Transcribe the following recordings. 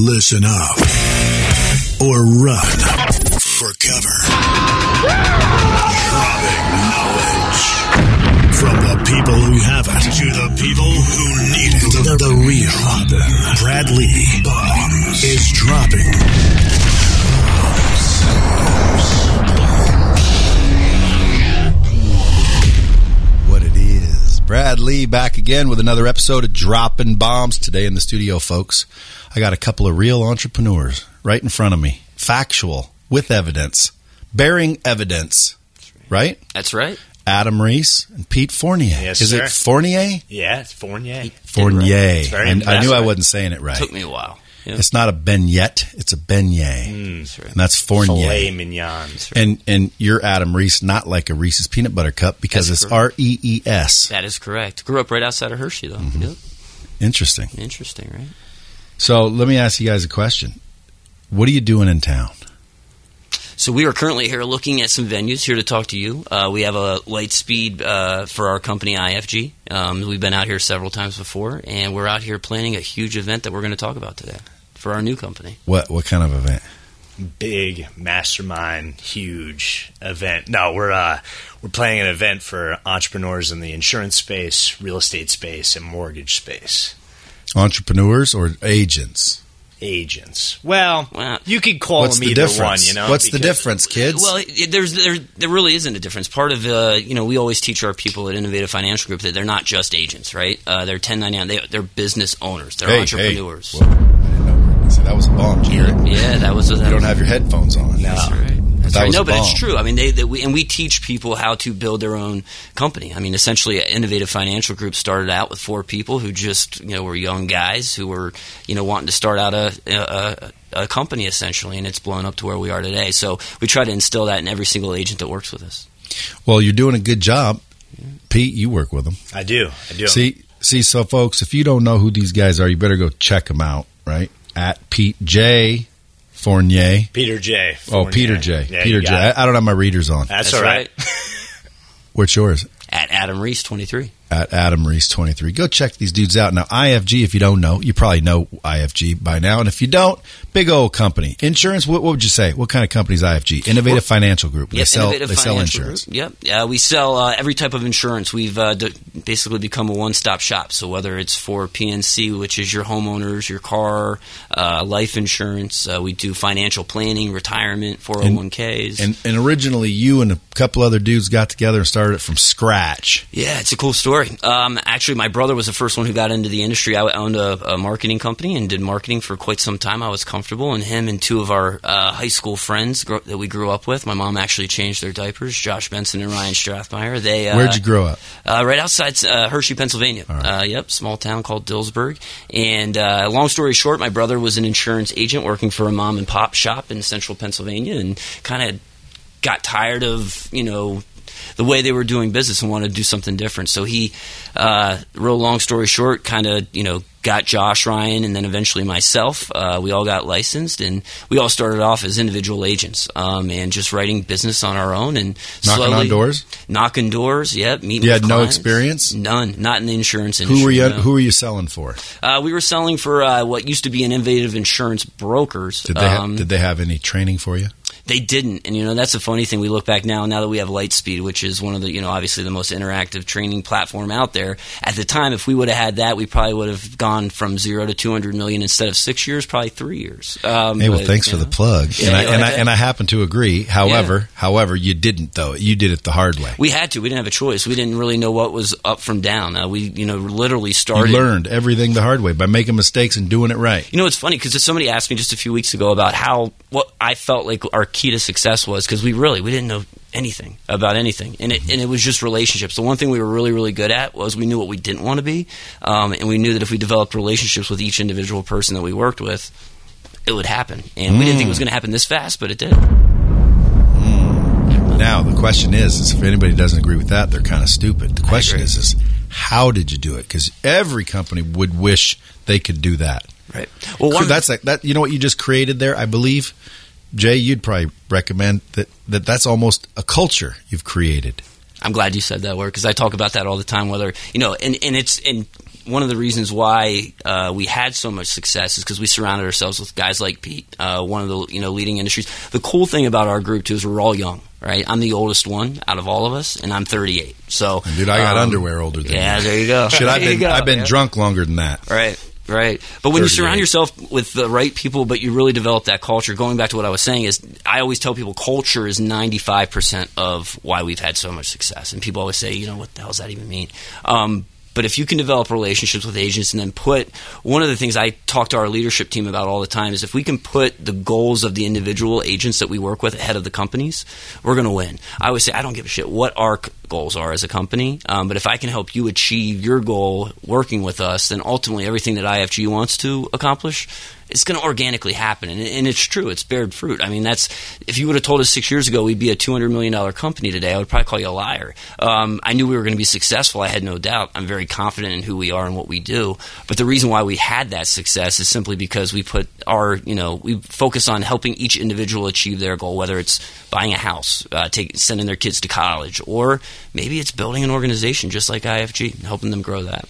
Listen up or run for cover. Dropping knowledge from the people who have it to the people who need it. The, the real Brad Lea Bombs is dropping. what it is. Brad Lea back again with another episode of Dropping Bombs today in the studio, folks. I got a couple of real entrepreneurs right in front of me, factual, with evidence, bearing evidence, right? That's right. Adam Rees and Pete Fournier. Yes, is sir. it Fournier? Yeah, it's Fournier. Fournier. It's very- I, I knew I wasn't saying it right. Took me a while. Yeah. It's not a beignet, it's a beignet. That's right. And that's Fournier. Filet mignon. And and you're Adam Rees, not like a Reese's peanut butter cup because That's it's R correct. E E S. That is correct. Grew up right outside of Hershey, though. Mm-hmm. Yep. Interesting. Interesting, right? So let me ask you guys a question. What are you doing in town? So we are currently here looking at some venues here to talk to you. Uh, we have a Lightspeed uh, for our company IFG. Um, we've been out here several times before, and we're out here planning a huge event that we're going to talk about today for our new company. What what kind of event? Big mastermind, huge event. No, we're uh, we're planning an event for entrepreneurs in the insurance space, real estate space, and mortgage space. Entrepreneurs or agents? Agents. Well, Well, you could call What's them the either difference? one. You know, What's the difference, kids? Well, it, it- there's there there really isn't a difference. Part of uh, you know we always teach our people at Innovative Financial Group that they're not just agents, right? Uh, they're 1099. They, they're business owners. They're Hey, entrepreneurs. Hey. Whoa, I didn't know. See, that was a bomb. Did you hear it? Yeah, that was. A, that You don't was- have your headphones on. That's right. That's That right. No, but it's true. I mean, they, they we, and we teach people how to build their own company. I mean, essentially, an Innovative Financial Group started out with four people who just you know were young guys who were you know wanting to start out a, a, a company essentially, and it's blown up to where we are today. So we try to instill that in every single agent that works with us. Well, you're doing a good job, Pete. You work with them. I do. I do. See, see. So, folks, if you don't know who these guys are, you better go check them out. Right at Pete J. Fournier. Peter J. Oh, Peter J. Yeah, Peter you J. got I, it. I don't have my readers on. That's, That's all right. What's yours? At Adam Rees, twenty three. At Adam Rees 23. Go check these dudes out. Now, IFG, if you don't know, you probably know IFG by now. And if you don't, big old company. Insurance, what, what would you say? What kind of company is IFG? Innovative Financial Group. They sell, they sell insurance. Group. Yep, yeah, we sell uh, every type of insurance. We've uh, d- basically become a one-stop shop. So whether it's for P&C, which is your homeowners, your car, uh, life insurance, uh, we do financial planning, retirement, four hundred one ks. And, and originally, you and a couple other dudes got together and started it from scratch. Yeah, it's a cool story. Um, actually, my brother was the first one who got into the industry. I owned a, a marketing company and did marketing for quite some time. I was comfortable, and him and two of our uh, high school friends gro- that we grew up with. My mom actually changed their diapers. Josh Benson and Ryan Strathmeyer. They uh, Where'd you grow up? Uh, right outside uh, Hershey, Pennsylvania. Uh, yep, small town called Dillsburg. And uh, long story short, my brother was an insurance agent working for a mom and pop shop in central Pennsylvania, and kind of got tired of you know the way they were doing business and wanted to do something different. So he, uh, real long story short, kind of you know got Josh Ryan and then eventually myself. Uh, we all got licensed and we all started off as individual agents um, and just writing business on our own and Knocking on doors? knocking doors. Yep, meeting. You had no experience? None, not in the insurance industry. Who were you, no. who were you selling for? Uh, we were selling for uh, what used to be an innovative insurance brokers. Did they, um, did they have any training for you? They didn't, and you know that's the funny thing. We look back now, now that we have Lightspeed, which is one of the you know obviously the most interactive training platform out there. At the time, if we would have had that, we probably would have gone from zero to two hundred million instead of six years, probably three years. Um, Hey, well, but, thanks you for the plug. Yeah, and, I, you and, I, and I happen to agree. However, however, you didn't though. You did it the hard way. We had to. We didn't have a choice. We didn't really know what was up from down. Uh, we, you know, literally You started. learned everything the hard way by making mistakes and doing it right. You know, it's funny because if somebody asked me just a few weeks ago about how what I felt like our key to success was because we really we didn't know anything about anything, and it and it was just relationships. The one thing we were really really good at was we knew what we didn't want to be, um, and we knew that if we developed relationships with each individual person that we worked with, it would happen. And we didn't think it was going to happen this fast, but it did. Now the question is, is if anybody doesn't agree with that, they're kind of stupid. The question is, is how did you do it? Because every company would wish they could do that. Right. Well, So that's like that. You know what you just created there? I believe, Jay, you'd probably recommend that, that that's almost a culture you've created. I'm glad you said that word because I talk about that all the time. Whether you know, and and it's and one of the reasons why uh, we had so much success is because we surrounded ourselves with guys like Pete, uh, one of the you know leading industries. The cool thing about our group too is we're all young, right? I'm the oldest one out of all of us, and I'm 38. So, Dude, I got um, underwear older than Yeah, you. there you go. There I've been I've been yeah. drunk longer than that. Right, right. But when you 38. surround yourself with the right people, but you really develop that culture, going back to what I was saying, is I always tell people culture is 95% of why we've had so much success. And people always say, you know, what the hell does that even mean? Um, but if you can develop relationships with agents and then put one of the things I talk to our leadership team about all the time is if we can put the goals of the individual agents that we work with ahead of the companies, we're going to win. I always say, I don't give a shit what our goals are as a company, um, but if I can help you achieve your goal working with us, then ultimately everything that IFG wants to accomplish it's going to organically happen, and, and it's true. It's bared fruit. I mean, that's if you would have told us six years ago we'd be a two hundred million dollar company today, I would probably call you a liar. Um, I knew we were going to be successful. I had no doubt. I'm very confident in who we are and what we do. But the reason why we had that success is simply because we put our, you know, we focus on helping each individual achieve their goal, whether it's buying a house, uh, take, sending their kids to college, or maybe it's building an organization just like IFG, and helping them grow that.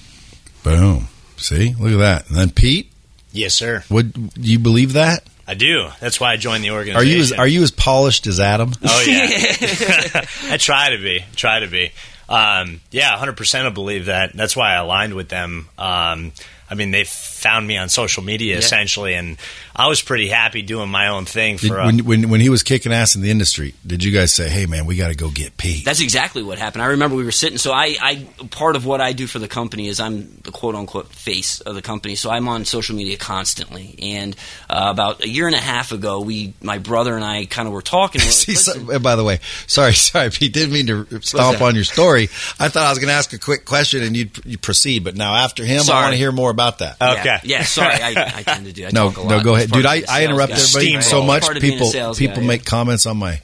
Boom. See, look at that. And then Pete, Yes, sir. would do you believe that? I do. That's why I joined the organization. Are you as are you as polished as Adam? Oh yeah, I try to be. Try to be. Um, yeah, hundred percent. I believe that. That's why I aligned with them. Um, I mean, they found me on social media essentially, and I was pretty happy doing my own thing for. uh, when, when when he was kicking ass in the industry, did you guys say, "Hey, man, we got to go get Pete"? That's exactly what happened. I remember we were sitting. So I, I, part of what I do for the company is I'm the quote unquote face of the company. So I'm on social media constantly. And uh, about a year and a half ago, we, my brother and I, kind of were talking. We're like, See, "Listen." so, by the way, sorry, sorry, Pete. Didn't mean to stomp on your story. I thought I was going to ask a quick question and you'd you proceed, but now after him, I want to hear more about that. Okay. Yeah, yeah, sorry, I, I tend to do. I no, talk a no, go ahead, dude. of I, being a I sales interrupt guy. everybody so much. Part of being a People people guy, make yeah. comments on my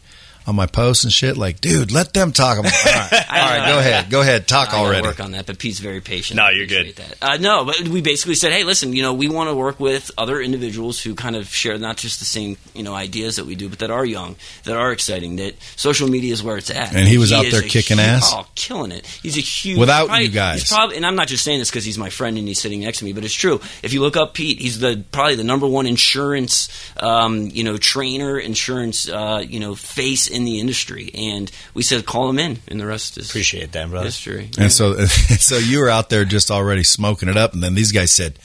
on my posts and shit. Like, dude, let them talk. I'm like, all right, all I right, know. go ahead, go ahead, talk I already. work on that, but Pete's very patient. No, you're appreciate That. Uh, no, but we basically said, hey, listen, you know, we want to work with other individuals who kind of share not just the same, you know, ideas that we do, but that are young, that are exciting. That social media is where it's at. And he was out there kicking hu- ass? Oh, killing it. He's a huge Without probably- you guys. He's probably, and I'm not just saying this because he's my friend and he's sitting next to me, but it's true. If you look up Pete, he's the probably the number one insurance, um, you know, trainer, insurance, uh, you know, face in the industry. And we said, call them in, and the rest is Appreciate that, brother. history. And so, so you were out there just already smoking it up, and then these guys said,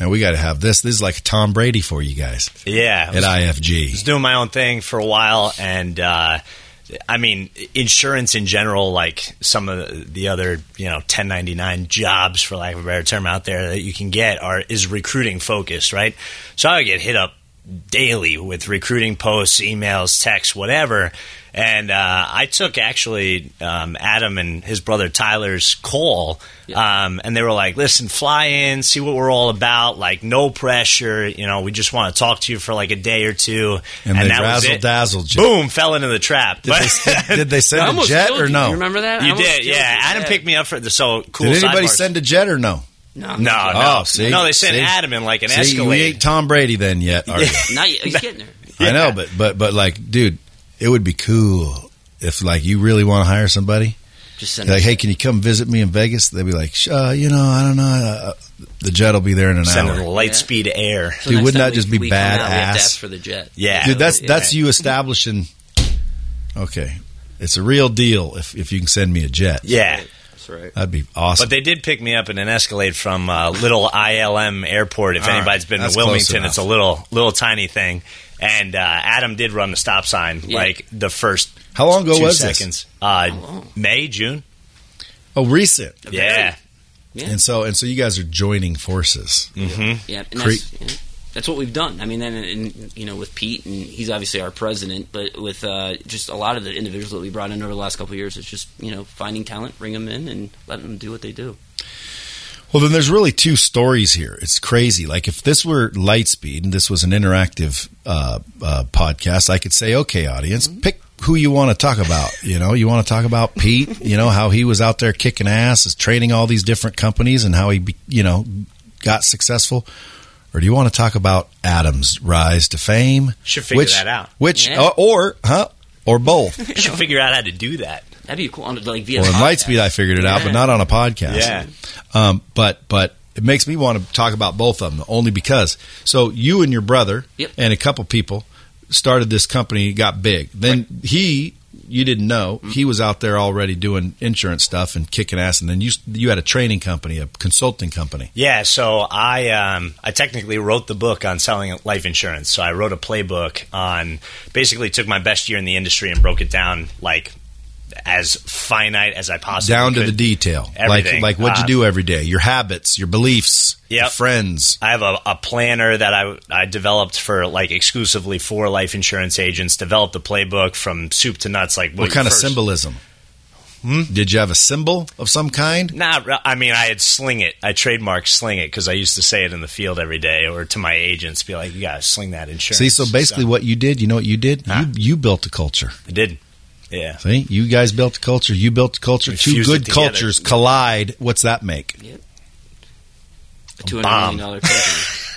"Man, we got to have this. This is like Tom Brady for you guys Yeah, at I was, was IFG." doing my own thing for a while, and uh, I mean, insurance in general, like some of the other, you know, 1099 jobs, for lack of a better term, out there that you can get are is recruiting focused, right? So I would get hit up daily with recruiting posts, emails, texts, whatever. And uh, I took actually um, Adam and his brother Tyler's call, um, and they were like, "Listen, fly in, see what we're all about. Like, no pressure. You know, we just want to talk to you for like a day or two." And they that was razzle it. dazzled you. Boom, fell into the trap. Did they, did they send a jet or no? You remember that? You almost did, yeah. Adam Yeah. picked me up for the so cool. Did anybody sidebars. send a jet or no? No, No, not no, Oh, see, no. They sent See? Adam in like an See, Escalade. we ain't Tom Brady then yet, are you? Not yet. He's getting there. I know, but but but like, dude, it would be cool if like you really want to hire somebody. Just send Like, it. hey, can you come visit me in Vegas? They'd be like, "Sh- uh, you know, I don't know. Uh, the jet will be there in an Send hour. it light Yeah. speed air. So Dude, wouldn't time that just be we come out, we have to badass? ask for the jet. Yeah, Dude, that's Yeah. that's you establishing. Okay, it's a real deal if if you can send me a jet. yeah. That's right. that'd be awesome. But they did pick me up in an Escalade from uh, little ILM Airport. If All right. anybody's been That's to Wilmington, it's a little little tiny thing. And uh, Adam did run the stop sign Yeah. like the first How long ago two was this? seconds. Uh. May June. oh, recent. Yeah. Yeah. And so and so you guys are joining forces. hmm Yeah, and that's, yeah, that's what we've done. I mean, then and, you know, with Pete, and he's obviously our president, but with uh, just a lot of the individuals that we brought in over the last couple of years, it's just you know finding talent, bring them in, and letting them do what they do. Well, then there's really two stories here. It's crazy. Like if this were Lightspeed and this was an interactive uh, uh, podcast, I could say, okay, audience, pick who you want to talk about. You know, you want to talk about Pete. You know how he was out there kicking ass, is training all these different companies, and how he, you know, got successful. Or do you want to talk about Adam's rise to fame? Should figure that out. Which, Yeah. or, huh, or both. You should figure out how to do that. That'd be cool. on- Like via Well, in podcast. Lightspeed, I figured it out, but not on a podcast. Yeah. Um, but but it makes me want to talk about both of them only because. So you and your brother Yep. and a couple people started this company, got big. Then he, you didn't know, Mm-hmm. he was out there already doing insurance stuff and kicking ass. And then you you had a training company, a consulting company. Yeah, so I um, I technically wrote the book on selling life insurance. So I wrote a playbook on basically took my best year in the industry and broke it down like as finite as I possibly down to could. the detail. Everything. Like like what'd you Uh, do every day? Your habits, your beliefs, Yep. your friends. I have a, a planner that I, I developed for like exclusively for life insurance agents. Developed the playbook from soup to nuts. Like What kind of symbolism? Did you have a symbol of some kind? Not, re- I mean, I had sling it. I trademarked sling it because I used to say it in the field every day, or to my agents, be like, "You gotta sling that insurance." See, so basically, what you did, you know what you did? Huh? You you built a culture. I did. Yeah, See, you guys built a culture. You built a culture. We Two good it together. cultures collide. What's that make? A two hundred bomb. million dollar company.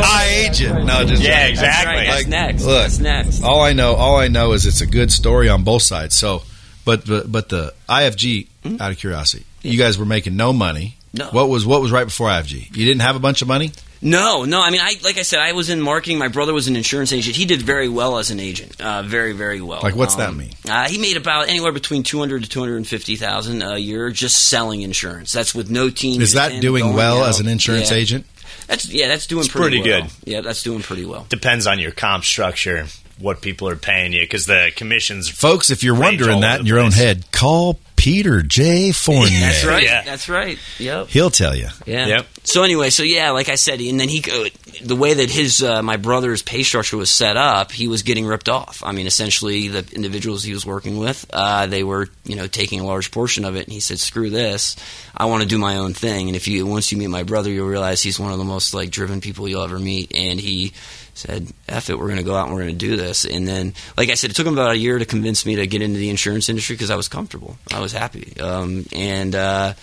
I agent. No, just Yeah, That's exactly. right. Like, next. look. That's next. All I know, all I know is it's a good story on both sides. So, but but, but the IFG, mm-hmm. out of curiosity, you guys were making no money. No. What was what was right before IFG? You didn't have a bunch of money. No, no. I mean, I like I said, I was in marketing. My brother was an insurance agent. He did very well as an agent, uh, very, very well. Like, what's that Um, mean? Uh, he made about anywhere between two hundred to two hundred and fifty thousand a year just selling insurance. That's with no team. Is that doing well out. as an insurance Yeah. agent? That's yeah, that's doing It's pretty, pretty well. good. Yeah, that's doing pretty well. depends on your comp structure, what people are paying you, because the commissions. Folks, if you're wondering that in your own head, call Peter J. Fournier. That's right. Yeah. That's right. Yep. He'll tell you. Yeah. Yep. So anyway, so yeah, like I said, and then he go the way that his uh, my brother's pay structure was set up, he was getting ripped off. I mean, essentially, the individuals he was working with, uh, they were you know taking a large portion of it, and he said, "Screw this, I want to do my own thing." And if you once you meet my brother, you'll realize he's one of the most like driven people you'll ever meet, and he said, "F it, we're going to go out and we're going to do this." And then, like I said, it took him about a year to convince me to get into the insurance industry because I was comfortable, I was happy, um, and. Uh,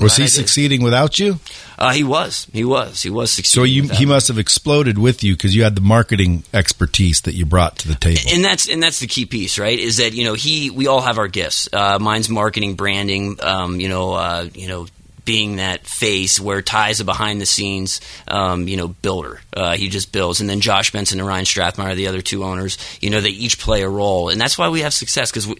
Was he succeeding without you? Uh, he was. He was. He was succeeding. So you, he me. must have exploded with you because you had the marketing expertise that you brought to the table. And that's and that's the key piece, right? Is that you know he we all have our gifts. Uh, mine's marketing, branding. Um, you know, uh, you know. Being that face where Ty's a behind the scenes, um, you know, builder. Uh, he just builds, and then Josh Benson and Ryan Strathmeyer, the other two owners, you know, they each play a role, and that's why we have success because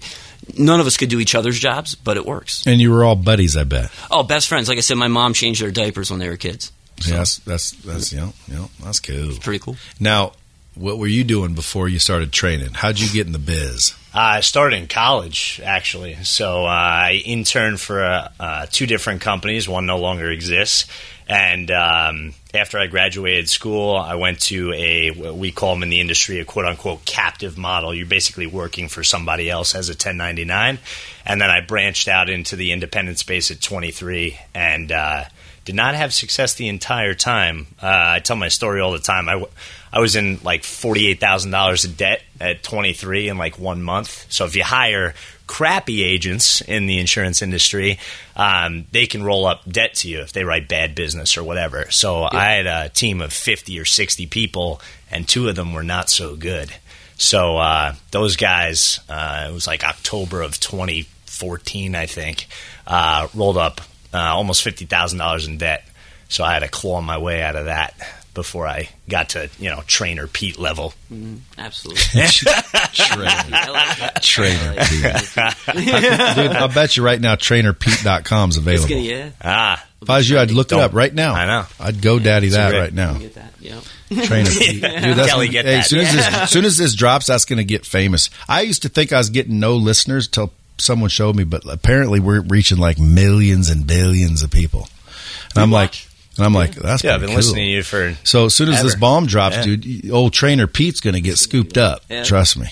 none of us could do each other's jobs, but it works. And you were all buddies, I bet. Oh, best friends! Like I said, my mom changed their diapers when they were kids. Yes, that's that's you know, you know that's cool. Pretty cool. Now, what were you doing before you started training? How'd you get in the biz? I started in college, actually. So uh, I interned for uh, uh, two different companies. One no longer exists. And um, after I graduated school, I went to a what we call them in the industry a quote unquote captive model. You're basically working for somebody else as a 1099. And then I branched out into the independent space at 23 and uh, did not have success the entire time. Uh, I tell my story all the time. I, I was in like $48,000 of debt at 23 in like one month. So if you hire crappy agents in the insurance industry, um, they can roll up debt to you if they write bad business or whatever. So I had a team of 50 or 60 people, and two of them were not so good. So uh, those guys, uh, it was like October of 2014, I think, uh, rolled up uh, almost $50,000 in debt. So I had to claw my way out of that before I got to, you know, trainer Pete level. Absolutely. Trainer. I like that. Trainer I. Dude, I'll bet you right now trainerpete.com's It's available. gonna, yeah. Ah, If I was you, I'd look it Don't- up right now. I know. I'd GoDaddy that right now. Get that. Yeah. Trainer Pete. Dude, that's Kelly, get hey, that. As soon as, this, as soon as this drops, that's going to get famous. I used to think I was getting no listeners till someone showed me, but apparently we're reaching like millions and billions of people. And I'm like, watch. And I'm like, that's yeah, I've been cool. listening to you for. So as soon as this bomb drops, Yeah. dude, old trainer Pete's going to get scooped up. Yeah. Trust me.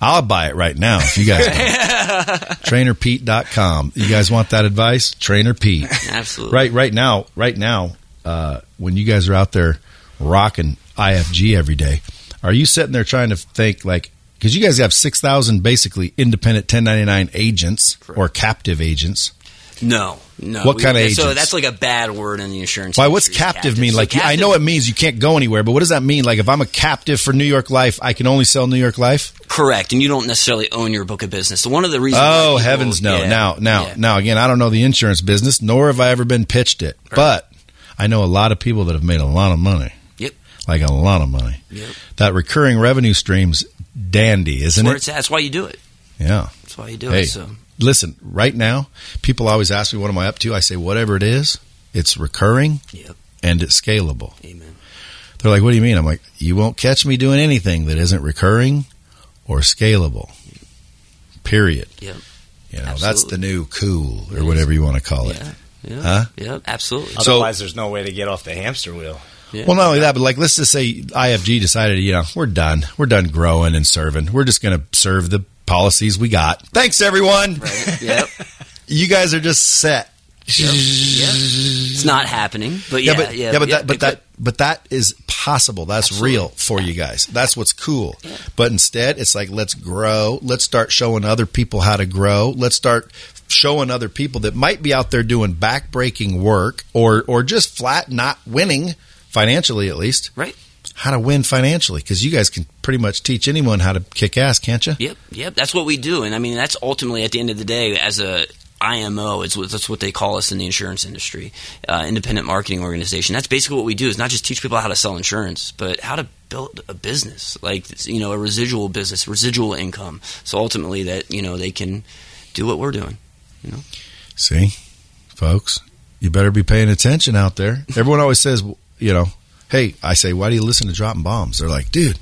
I'll buy it right now if you guys. TrainerPete.com. You guys want that advice? Trainer Pete. Absolutely. Right right now, right now, uh, when you guys are out there rocking IFG every day, are you sitting there trying to think like because you guys have six thousand basically independent ten ninety nine agents or captive agents. No, no. What kind of So that's like a bad word in the insurance. Why? What's is captive mean? So Like I know it means you can't go anywhere, but what does that mean? Like if I'm a captive for New York Life, I can only sell New York Life. Correct, and you don't necessarily own your book of business. So one of the reasons. Oh people- heavens no! yeah, now, now, yeah. now again, I don't know the insurance business, nor have I ever been pitched it. But I know a lot of people that have made a lot of money. Yep. like a lot of money. Yep. That recurring revenue stream's dandy, isn't That's where it? at. That's why you do it. Yeah. That's why you do Hey, it. So listen, right now, people always ask me, "What am I up to?" I say, "Whatever it is, it's recurring Yep. and it's scalable." amen. They're like, "What do you mean?" I'm like, "You won't catch me doing anything that isn't recurring or scalable." Period. Yep. You know, that's the new cool or whatever you want to call it. Yeah. Yeah. Huh? Yep. Absolutely. So- Otherwise, there's no way to get off the hamster wheel. Yeah. Well, not only that, but like, let's just say IFG decided, you know, we're done. We're done growing and serving. We're just going to serve the policies we got. Thanks, everyone. Right. Yep. You guys are just set. Yep. It's not happening, but yeah, yeah, but yeah, yeah, but that, but that, but that is possible. That's Absolutely. real for you guys. That's what's cool. But instead, it's like let's grow. Let's start showing other people how to grow. Let's start showing other people that might be out there doing backbreaking work or or just flat not winning financially, at least. right. How to win financially because you guys can pretty much teach anyone how to kick ass, can't you? Yep, yep. That's what we do, and I mean that's ultimately at the end of the day as a IMO. It's what, that's what they call us in the insurance industry, uh, independent marketing organization. That's basically what we do. Is not just teach people how to sell insurance, but how to build a business, like you know, a residual business, residual income. So ultimately, that you know they can do what we're doing. You know, see, folks, you better be paying attention out there. Everyone always says, you know, hey, I say, why do you listen to dropping bombs? They're like, dude,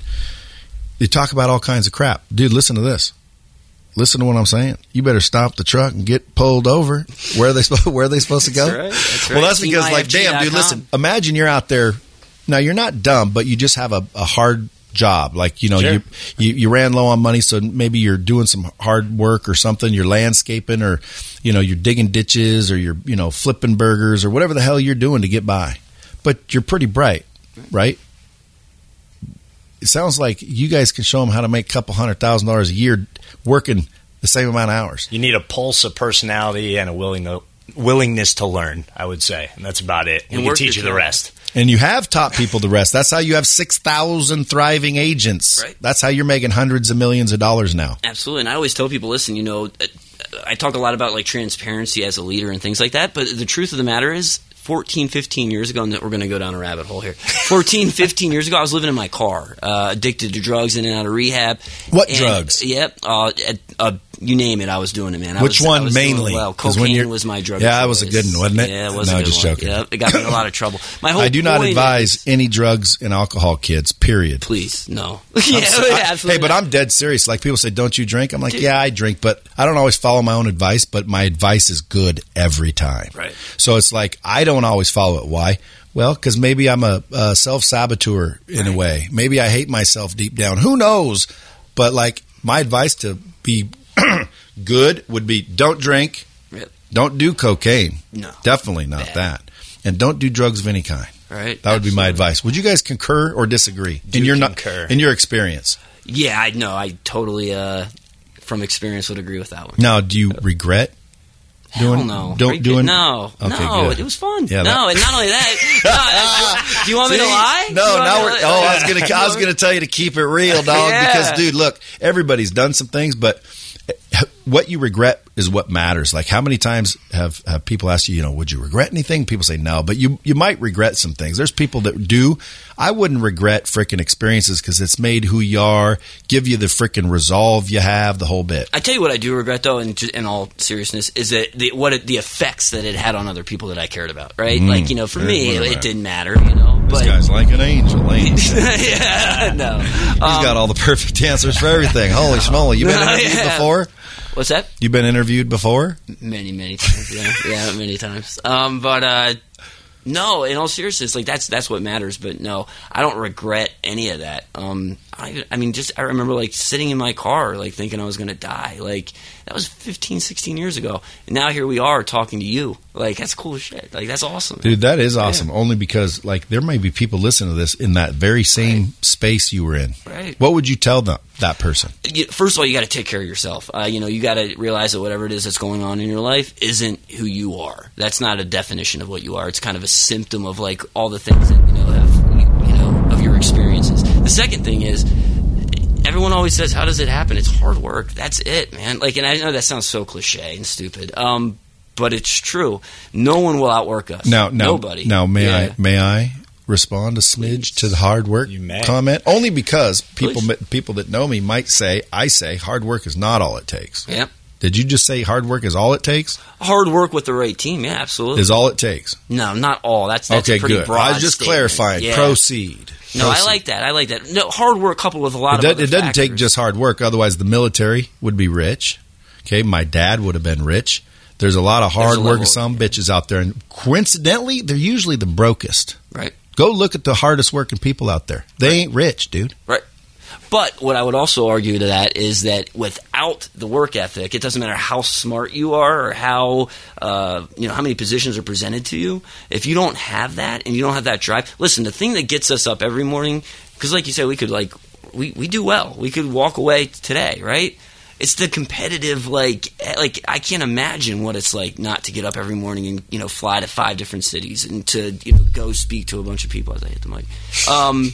you talk about all kinds of crap. Dude, listen to this. Listen to what I'm saying. You better stop the truck and get pulled over. Where are they supposed? Where are they supposed to go? That's right. That's Well, that's because, like, damn, dude, TeamIFG.com. listen. Imagine you're out there. Now, you're not dumb, but you just have a, a hard job. Like, you know, Sure. you, you you ran low on money, so maybe you're doing some hard work or something. You're landscaping, or you know, you're digging ditches, or you're you know flipping burgers, or whatever the hell you're doing to get by. But you're pretty bright, right? It sounds like you guys can show them how to make a couple hundred thousand dollars a year working the same amount of hours. You need a pulse of personality and a willing willingness to learn. I would say, and that's about it. And We can teach you the rest. And you have taught people the rest. That's how you have 6,000 thriving agents. Right. That's how you're making hundreds of millions of dollars now. Absolutely, and I always tell people, listen, you know, uh, I talk a lot about like transparency as a leader and things like that, but the truth of the matter is 14, 15 years ago, and we're going to go down a rabbit hole here. 14, 15 years ago, I was living in my car, uh, addicted to drugs, in and out of rehab. What And- drugs? Yep, uh, uh, you name it, I was doing it, man. I Which was, one mainly? Well, cocaine was my drug. Yeah, that was a good one, wasn't it? Yeah, it was No, a good just one. joking. Yep, it got me in a lot of trouble. My whole I do not advise is- any drugs and alcohol, kids, period. please, no. Yeah, so- I- absolutely. hey, but. I'm dead serious. Like people say, don't you drink? I'm like, Dude. yeah, I drink, but I don't always follow my own advice, but my advice is good every time. Right. So it's like, I don't always follow it. Why? Well, because maybe I'm a, a self saboteur in a way. Maybe I hate myself deep down. Who knows? But like, my advice to be good would be don't drink, Yep. don't do cocaine. No. Definitely not Bad. that. And don't do drugs of any kind. Right. That would be my advice. Would you guys concur or disagree Do in your concur. in your experience? Yeah, I know. I totally, uh, from experience, would agree with that one. Now, do you regret Hell doing no. don't Freak- doing no, Okay, no. good. It was fun. Yeah, no, that- and not only that. do you want me to lie? No, now we're. to- Oh, I was gonna. I was gonna tell you to keep it real, dog. Yeah. Because, dude, look, everybody's done some things, but what you regret is what matters. Like, how many times have, have people asked you, you know, would you regret anything? People say no, but you you might regret some things. There's people that do. I wouldn't regret freaking experiences because it's made who you are, give you the freaking resolve you have, the whole bit. I tell you what I do regret, though, in, in all seriousness, is that the, what it, the effects that it had on other people that I cared about. Right? Like you know, for me, what it, didn't matter. You know, This but guy's like an angel, ain't he? yeah, no. He's Um, got all the perfect answers for everything. Holy schmoly! You been interviewed Yeah. before? What's that? You've been interviewed before? Many, many times. Yeah, yeah, many times. Um, but uh, no, in all seriousness, like that's that's what matters. But no, I don't regret any of that. Um, I, I mean, just I remember like sitting in my car, like thinking I was going to die. Like that was 15, 16 years ago, and now here we are talking to you. Like that's cool shit. Like that's awesome. Dude, that is awesome. Only because like there may be people listening to this in that very same space you were in. Right. What would you tell them, that person? first of all, you got to take care of yourself. Uh, you know, you got to realize that whatever it is that's going on in your life isn't who you are. That's not a definition of what you are. It's kind of a symptom of like all the things that you know have you know of your experiences. The second thing is. Everyone everyone always says, "How does it happen?" It's hard work. That's it, man. Like, and I know that sounds so cliche and stupid, um, but it's true. No one will outwork us. Now, now, nobody. Now, may Yeah. I may I respond a smidge to the hard work comment? Only because people Please. people that know me might say I say hard work is not all it takes. Yep. Did you just say hard work is all it takes? Hard work with the right team. Yeah, absolutely. Is all it takes? no, not all. That's, that's okay, a pretty good. broad I was just statement. clarifying. Yeah. Proceed. No, I like that. I like that. No, hard work coupled with a lot It, of does, it doesn't take just hard work. Otherwise, the military would be rich. Okay, my dad would have been rich. There's a lot of hard level working of- some bitches out there, and coincidentally, they're usually the brokest. right. Go look at the hardest working people out there. They ain't rich, dude. Right. But what I would also argue to that is that without the work ethic, it doesn't matter how smart you are or how uh, you know how many positions are presented to you. If you don't have that and you don't have that drive, listen. The thing that gets us up every morning, because like you said, we could like we, we do well. We could walk away today, right? It's the competitive, like, eh, like I can't imagine what it's like not to get up every morning and you know fly to five different cities and to you know go speak to a bunch of people as I hit the mic. Um,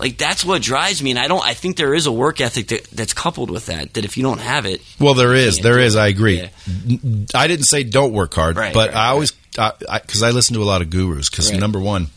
like that's what drives me, and I don't. I think there is a work ethic that, that's coupled with that. That if you don't have it, Well, there is, there is. I agree. Yeah. I didn't say don't work hard, Right, but right, I always because I, listen to a lot of gurus. Because Right. number one,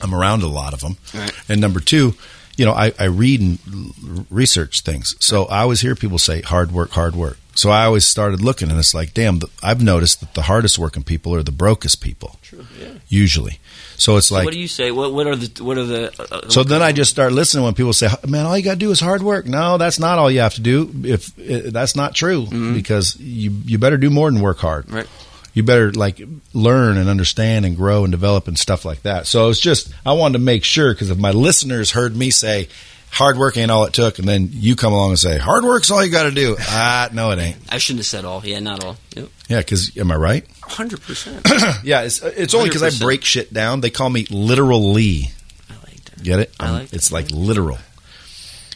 I'm around a lot of them, Right. and number two, you know, I, I read and research things. So I always hear people say hard work, hard work. So I always started looking, and it's like, damn, I've noticed that the hardest working people are the brokest people, True. Yeah. usually. So it's like what do you say? What what are the what are the? Uh, uh, so then I just start listening when people say, "Man, all you got to do is hard work." No, that's not all you have to do. If uh, that's not true, because you you better do more than work hard. Mm-hmm. Right. You better like learn and understand and grow and develop and stuff like that. So it's just I wanted to make sure because if my listeners heard me say hard work ain't all it took, and then you come along and say hard work's all you got to do, ah, no, it ain't. I shouldn't have said all. Yeah, not all. Yep. Yeah, because am I right? Hundred percent. Yeah, it's it's only because I break shit down. They call me literally. I like that. Get it? I Um, like that. it's like literal.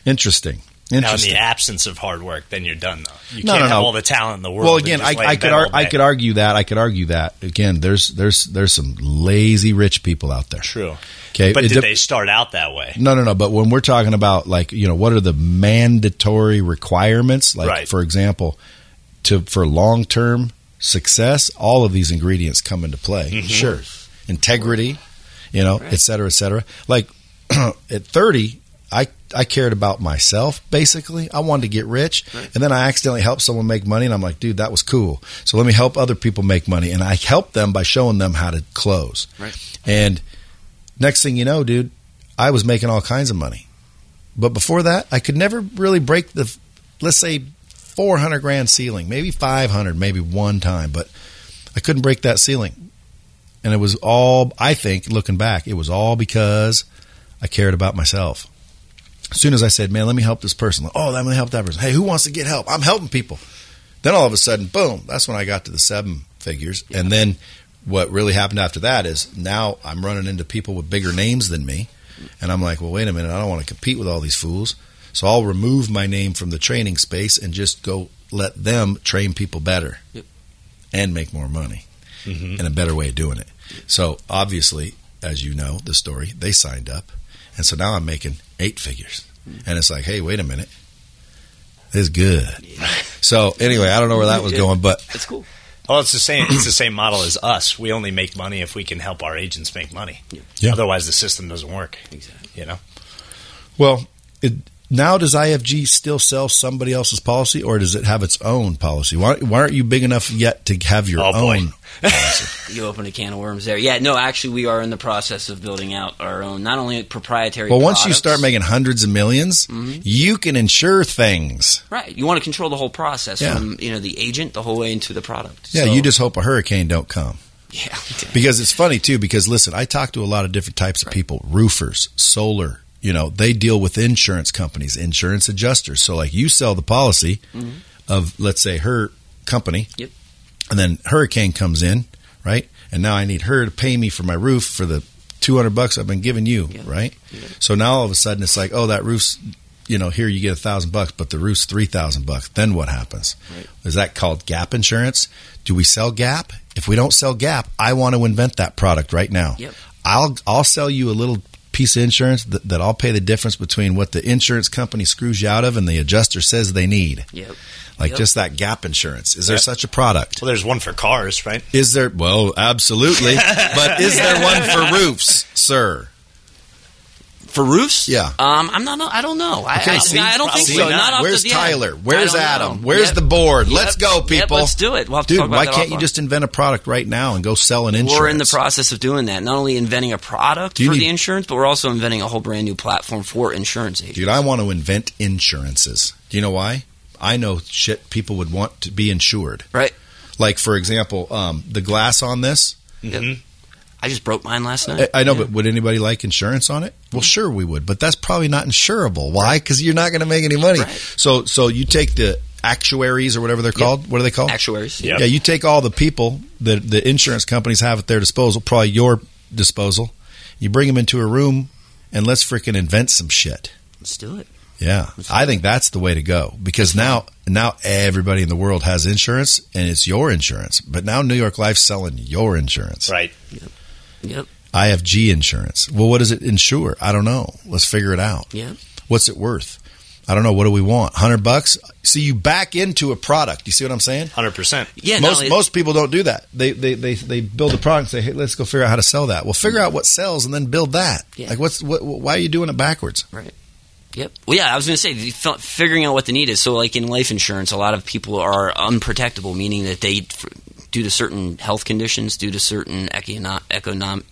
Interesting. Now, in the absence of hard work, then you're done, though. You No, can't no, have all the talent in the world. well, again, I, I could ar- I could argue that. I could argue that. Again, there's there's there's some lazy rich people out there. True. Okay, But it did de- they start out that way? No, no, no. But when we're talking about like you know what are the mandatory requirements? Like Right. for example, to for long term success, all of these ingredients come into play. Mm-hmm. Sure, integrity, you know, et cetera, et cetera. Like at thirty. I, I cared about myself basically. I wanted to get rich, and then I accidentally helped someone make money, and I'm like, dude, that was cool. So let me help other people make money, and I helped them by showing them how to close. Right. And next thing you know, dude, I was making all kinds of money. But before that, I could never really break the, let's say, 400 grand ceiling, maybe 500, maybe one time, but I couldn't break that ceiling. And it was all, I think, looking back, it was all because I cared about myself. As soon as I said, man, let me help this person. Like, oh, let me help that person. Hey, who wants to get help? I'm helping people. Then all of a sudden, boom, that's when I got to the seven figures. And then what really happened after that is now I'm running into people with bigger names than me. And I'm like, well, wait a minute. I don't want to compete with all these fools. So I'll remove my name from the training space and just go let them train people better Yep. and make more money Mhm. and a better way of doing it. So obviously, as you know, the story, they signed up. And so now I'm making eight figures. And it's like, hey, wait a minute. This is good. So anyway, I don't know where that was going, but That's cool. Well, it's the same. It's the same model as us. We only make money if we can help our agents make money. Yeah. Otherwise, the system doesn't work. Exactly. You know. Well, it, now does IFG still sell somebody else's policy, or does it have its own policy? Why, why aren't you big enough yet to have your Oh, own policy? You open a can of worms there. Yeah, no, actually, we are in the process of building out our own, not only proprietary. well, once you start making hundreds of 1000000s Mm-hmm. you can insure things. right, you want to control the whole process Yeah. from you know the agent the whole way into the product. Yeah, So- you just hope a hurricane don't come. yeah. Because it's funny too. Because listen, I talk to a lot of different types of people: roofers, solar. You know, they deal with insurance companies, insurance adjusters. So, like, you sell the policy of, let's say, her company, Mm-hmm. Yep. and then hurricane comes in, right? And now I need her to pay me for my roof for the two hundred bucks I've been giving you, right? So now all of a sudden it's like, oh, that roof's, you know, here you get a thousand bucks, but the roof's three thousand bucks. Then what happens? Right. Is that called gap insurance? Do we sell gap? If we don't sell gap, I want to invent that product right now. Yep. I'll I'll sell you a little piece of insurance that, that I'll pay the difference between what the insurance company screws you out of and the adjuster says they need. Yep. Like Yep. just that gap insurance. Is there Yep. such a product? Well, there's one for cars, right? Is there? Well, absolutely. but is there one for roofs, sir? For roofs? Yeah. Um, I'm not. I don't know. I, Okay, I, see? I don't think so. Not Where's the. Tyler? Where's Adam? know. Where's Yep. the board? Yep. Let's go, Yep, people. let's do it. We'll Dude, talk about why can't you just invent a product right now and go sell an insurance? We're in the process of doing that. Not only inventing a product for need- the insurance, but we're also inventing a whole brand new platform for insurance agents. Dude, I want to invent insurances. Do you know why? I know shit people would want to be insured. Right. Like, for example, um, the glass on this. Yep. I just broke mine last night. I I know, Yeah. but would anybody like insurance on it? Well, sure we would, but that's probably not insurable. Why? Because you're not going to make any money. Right. So, so you take the actuaries or whatever they're called. What are they called? actuaries. Yep. Yeah, you take all the people that the insurance companies have at their disposal, probably your disposal. You bring them into a room and let's freaking invent some shit. Let's do it. Yeah, I think that's the way to go because now now everybody in the world has insurance and it's your insurance. But now New York Life's selling your insurance. Right. Yep. IFG insurance. Well, what does it insure? I don't know. Let's figure it out. Yeah. What's it worth? I don't know. What do we want? Hundred bucks? See, you back into a product. You see what I'm saying? Hundred percent. Yeah. most it- most people don't do that. They, they they they build a product and say, "Hey, let's go figure out how to sell that." Well, figure out what sells and then build that. Yeah. Like, what's what? Why are you doing it backwards? Right. Yep. Well, yeah, I was going to say figuring out what the need is. So, like in life insurance, a lot of people are unprotectable, meaning that they, f- due to certain health conditions, due to certain econo- econom-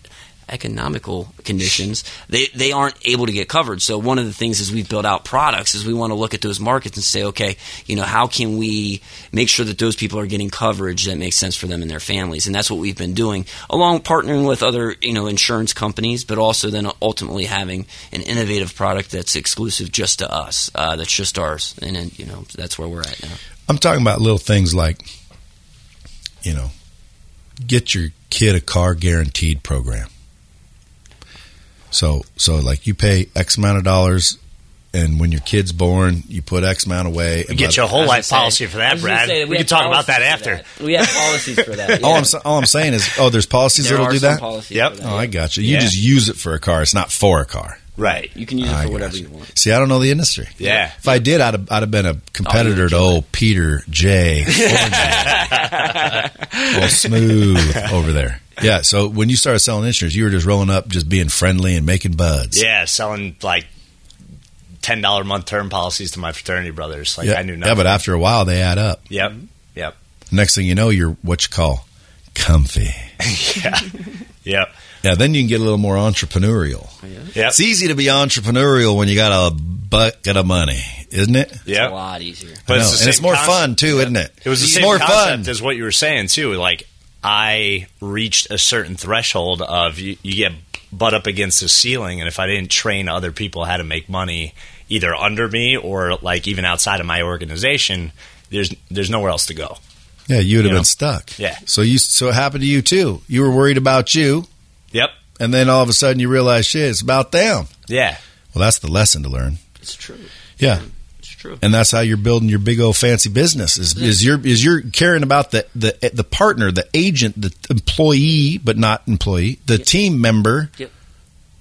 economical conditions, they they aren't able to get covered. So, one of the things as we've built out products is we want to look at those markets and say, okay, you know, how can we make sure that those people are getting coverage that makes sense for them and their families, and that's what we've been doing, along partnering with other you know insurance companies, but also then ultimately having an innovative product that's exclusive just to us, uh, that's just ours, and then, you know that's where we're at now. I'm talking about little things like, you know, get your kid a car guaranteed program. So, so like you pay X amount of dollars, and when your kid's born, you put X amount away. You and get by- your whole life gonna say- policy for that, Brad. say we have can talk about that after. that. We have policies for that. All. I'm all I'm saying is, oh, there's policies There that'll are do some that. policies Yep. for that, Oh, I yeah. got you. You Yeah. just use it for a car. It's not for a car. Right. You can use it for whatever got you want. See, I don't know the industry. Yeah. If I did, I'd have, I'd have been a competitor to old Peter J. Smooth over there. Yeah. So when you started selling insurance, you were just rolling up, just being friendly and making buds. Yeah, selling like ten dollar a month term policies to my fraternity brothers. Like yeah. I knew nothing. Yeah, but after a while, they add up. Yep. Yep. Next thing you know, you're what you call comfy. yeah. Yep. Yeah. Then you can get a little more entrepreneurial. Oh, yep. It's easy to be entrepreneurial when you got a bucket of money, isn't it? Yeah. It's a lot easier. But it's and it's more concept. fun too, isn't it? It was the It's same more concept fun. as what you were saying too. Like I reached a certain threshold of you, you get butt up against the ceiling, and if I didn't train other people how to make money, either under me or like even outside of my organization, there's there's nowhere else to go. Yeah, you would have You know? been stuck. Yeah. So you so it happened to you too. You were worried about you, Yep. and then all of a sudden you realize shit, it's about them. Yeah. Well, that's the lesson to learn. It's true. Yeah. It's true. And that's how you're building your big old fancy business. Is is you're is you're caring about the the the partner, the agent, the employee, but not employee, the Yep. team member, Yep.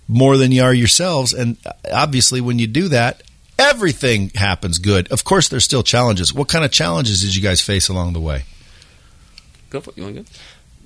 more than you are yourselves. And obviously, when you do that, everything happens good. Of course, there's still challenges. What kind of challenges did you guys face along the way? Go for it. You want to go?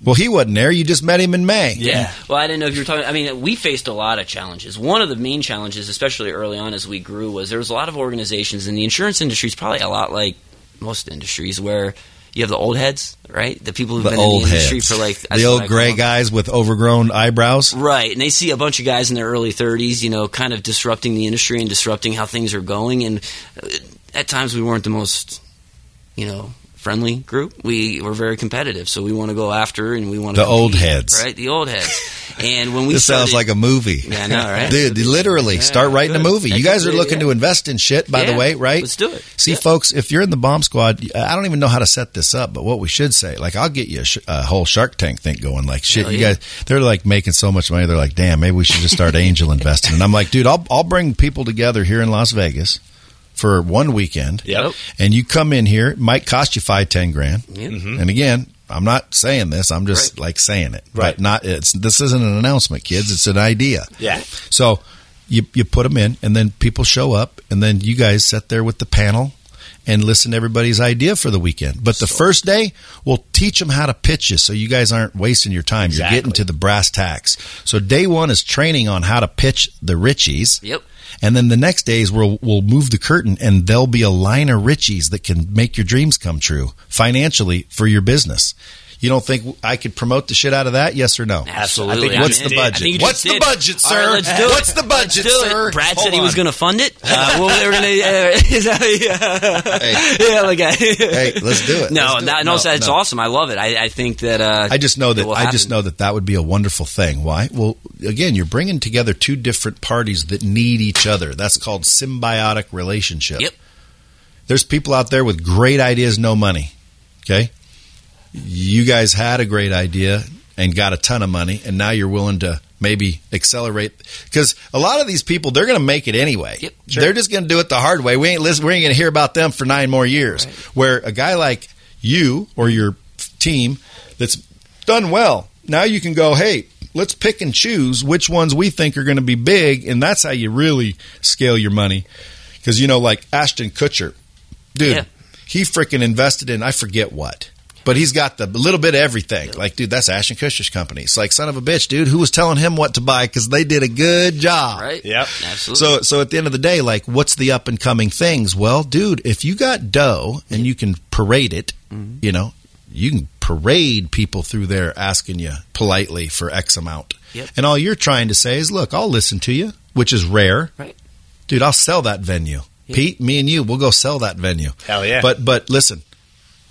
Well, he wasn't there. You just met him in May. Yeah. Well, I didn't know if you were talking. I mean, we faced a lot of challenges. One of the main challenges, especially early on as we grew, was there was a lot of organizations, and the insurance industry is probably a lot like most industries where you have the old heads, right? The people who've The been old in the industry heads. for like the old gray them. guys with overgrown eyebrows. Right, and they see a bunch of guys in their early 30s, you know, kind of disrupting the industry and disrupting how things are going. And uh, at times we weren't the most, you know, friendly group. We were very competitive, so we want to go after and we want to The old heads. right? The old heads. And when we This sounds like a movie. Yeah, I know, right? Dude, literally, Yeah, start writing a movie. That You guys are be, looking yeah. to invest in shit, by the way, right? Let's do it. See, Yeah. folks, if you're in the bomb squad, I don't even know how to set this up, but what we should say, like, I'll get you a, sh- a whole Shark Tank thing going. Like, shit, Hell you yeah. guys, they're like making so much money. They're like, damn, maybe we should just start angel investing. And I'm like, dude, I'll, I'll bring people together here in Las Vegas for one weekend. Yep. And you come in here, it might cost you five, ten grand. Yeah. Mm-hmm. And again, I'm not saying this. I'm just Right. like saying it. Right. But not. It's this isn't an announcement, kids. It's an idea. Yeah. So you you put them in, and then people show up, and then you guys sit there with the panel and listen to everybody's idea for the weekend. But the first day, we'll teach them how to pitch you, so you guys aren't wasting your time. You're getting to the brass tacks. So day one is training on how to pitch the Richies. Yep. And then the next days we'll we'll move the curtain and there'll be a line of Richies that can make your dreams come true financially for your business. You don't think I could promote the shit out of that? Yes or no? Absolutely. I think I'm What's in. the I budget? think What's just the budget, All right, sir? let's do it. What's the budget, Let's do it. sir? Brad Hold said he was going to fund it. Uh, well, they were going to. yeah, Hey, yeah, like, hey, let's do it. No, do that, it. no, it's no. awesome. I love it. I, I think that. Uh, I just know that I just know that that would be a wonderful thing. Why? Well, again, you're bringing together two different parties that need each other. That's called symbiotic relationship. Yep. There's people out there with great ideas, no money. Okay, you guys had a great idea and got a ton of money, and now you're willing to maybe accelerate because a lot of these people they're going to make it anyway. Yep, They're just going to do it the hard way. We ain't listen, we ain't going to hear about them for nine more years. Where a guy like you or your team that's done well, now you can go, hey, let's pick and choose which ones we think are going to be big, and that's how you really scale your money. Because you know, like Ashton Kutcher, dude, Yeah. he freaking invested in I forget what. But he's got the little bit of everything. Like, dude, that's Ashton Kutcher's company. It's like, son of a bitch, dude. Who was telling him what to buy? Because they did a good job. Right. Yep. Absolutely. So, so at the end of the day, like, what's the up and coming things? Well, dude, if you got dough and you can parade it, Mm-hmm. you know, you can parade people through there asking you politely for X amount. Yep. And all you're trying to say is, look, I'll listen to you, which is rare. Right. Dude, I'll sell that venue. Pete, me and you, we'll go sell that venue. Hell yeah. But, but listen,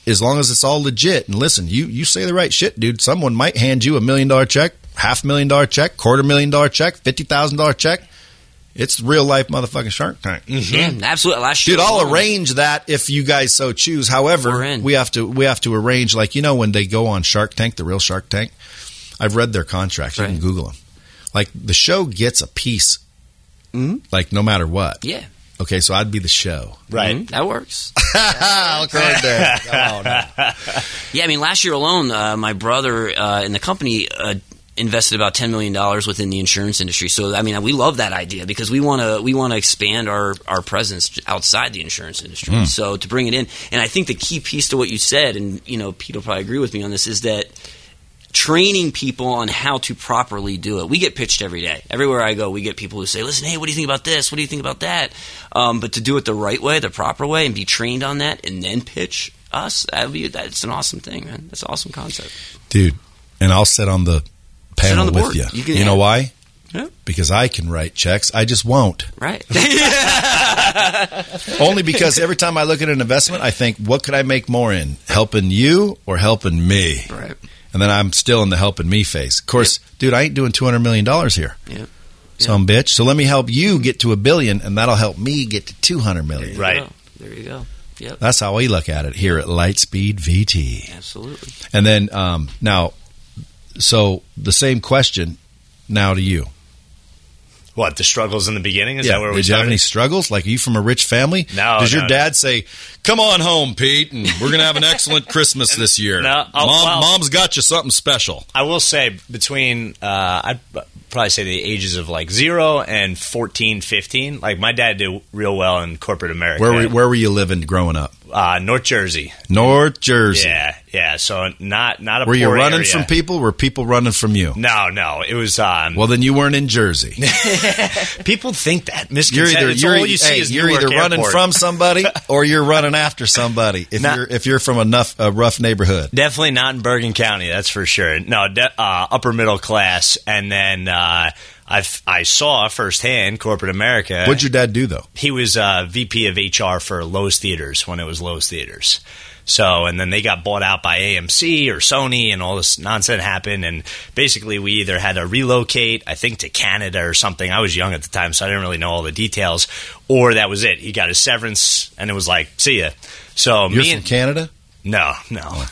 as long as it's all legit and listen, you, you say the right shit, dude. Someone might hand you a million dollar check, half million dollar check, quarter million dollar check, fifty thousand dollar check. It's real life motherfucking Shark Tank. Yeah, absolutely. Last year, Dude, I'll arrange that if you guys so choose. However, We're in. we have to we have to arrange like you know when they go on Shark Tank, the real Shark Tank. I've read their contracts. You can Google them. Like the show gets a piece, Mhm. like no matter what. Yeah. Okay, so I'd be the show. Right. Mhm, that works. Look right there. Come on now. Yeah, I mean, last year alone, uh, my brother uh, in the company uh, invested about ten million dollars within the insurance industry. So, I mean, we love that idea because we want to we want to expand our our presence outside the insurance industry. So, to bring it in, and I think the key piece to what you said, and you know, Pete will probably agree with me on this, is that training people on how to properly do it. We get pitched every day. Everywhere I go, we get people who say, "Listen, hey, what do you think about this? What do you think about that?" Um, but to do it the right way, the proper way, and be trained on that, and then pitch us, that'd be that's an awesome thing, man. That's an awesome concept. Dude, and I'll sit on the panel on the with you. You You, know why? Yeah. Because I can write checks. I just won't. Right. Only because every time I look at an investment, I think, what could I make more in? Helping you or helping me? right. And then I'm still in the helping me phase. Of course, dude, I ain't doing $200 million here. Yep. Some bitch. So let me help you get to a billion, and that'll help me get to 200 million. Right. Oh, there you go. Yep. That's how we look at it here at Lightspeed VT. Absolutely. And then um, now, so the same question now to you. What the struggles in the beginning? Is yeah. that where we Did you have any struggles? Like, are you from a rich family? No, Does your no, dad say, "Come on home, Pete, and we're gonna have an excellent Christmas this year"? No, oh, Mom, well- mom's got you something special. I will say between uh, I'd probably say the ages of like zero and 14, 15, Like my dad did real well in corporate America. Where were, where were you living growing up? Uh, North Jersey. North Jersey. Yeah, yeah. So not not a Were you running area. from people? Were people running from you? No, no. It was um, Well, then you weren't in Jersey. people think that You're misconception. either It's you're, all you see hey, is you're Newark either running Airport. from somebody or you're running after somebody. If Nah. you're if you're from a, nuff, a rough neighborhood. Definitely not in Bergen County, that's for sure. No, de- uh, upper middle class, and then uh, I I saw firsthand corporate America. What'd your dad do though? he was uh, VP of HR for Loews Theaters when it was Loews Theaters. So, and then they got bought out by AMC or Sony, and all this nonsense happened. And basically, we either had to relocate, I think, to Canada or something. I was young at the time, so I didn't really know all the details. Or that was it. He got his severance, and it was like, see ya. So, You're me from and Canada. No, no,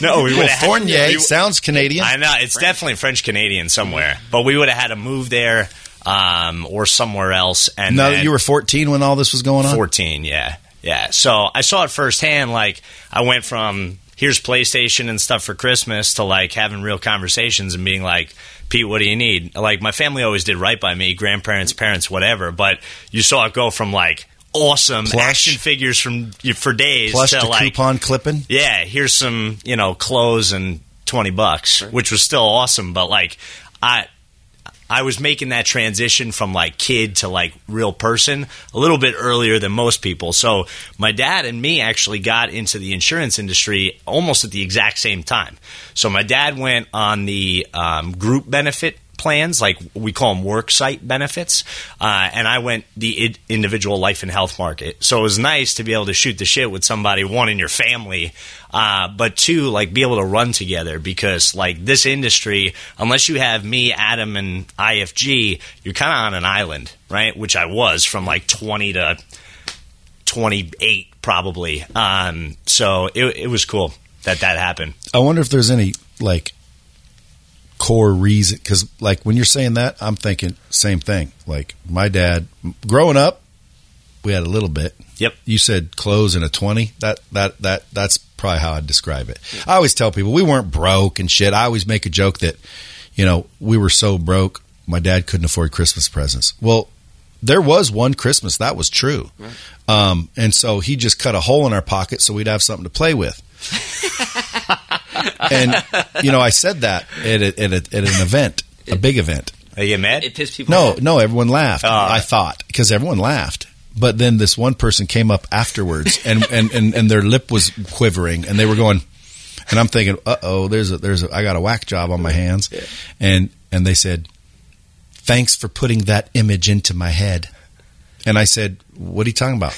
no. We would Well, have Fournier we- sounds Canadian. I know it's definitely French Canadian somewhere, but we would have had to move there um, or somewhere else. And no, then- you were 14 when all this was going on. 14, yeah. Yeah. So I saw it firsthand. Like, I went from here's PlayStation and stuff for Christmas to like having real conversations and being like, Pete, what do you need? Like my family always did right by me, grandparents, parents, whatever. But you saw it go from like awesome Plush. action figures from for days Plus to the like coupon clipping. yeah, here's some, you know, clothes and 20 bucks, which was still awesome, but like I I was making that transition from like kid to like real person a little bit earlier than most people. So my dad and me actually got into the insurance industry almost at the exact same time. So my dad went on the um, group benefit plans, like we call them work site benefits, uh, and I went the id- individual life and health market. So it was nice to be able to shoot the shit with somebody, one in your family, uh, but two, like be able to run together because like this industry, unless you have me, Adam, and IFG, you're kind of on an island, right? Which I was from like 20 to 28 probably. Um, so it, it was cool that that happened. I wonder if there's any like core reason because like when you're saying that, I'm thinking same thing. Like my dad, growing up, we had a little bit. Yep. You said clothes and a twenty. That that that that's probably how I'd describe it. I always tell people we weren't broke and shit. I always make a joke that, you know, we were so broke, my dad couldn't afford Christmas presents. Well, there was one Christmas that was true, um, and so he just cut a hole in our pocket so we'd have something to play with. and you know, I said that at, a, at, a, at an event, a big event. Are you mad? It pissed people No, off. no, everyone laughed. Oh, I thought because everyone laughed. But then this one person came up afterwards, and, and, and, and their lip was quivering, and they were going, and I'm thinking, uh oh, there's a there's a, I got a whack job on my hands, and and they said, thanks for putting that image into my head, and I said, what are you talking about?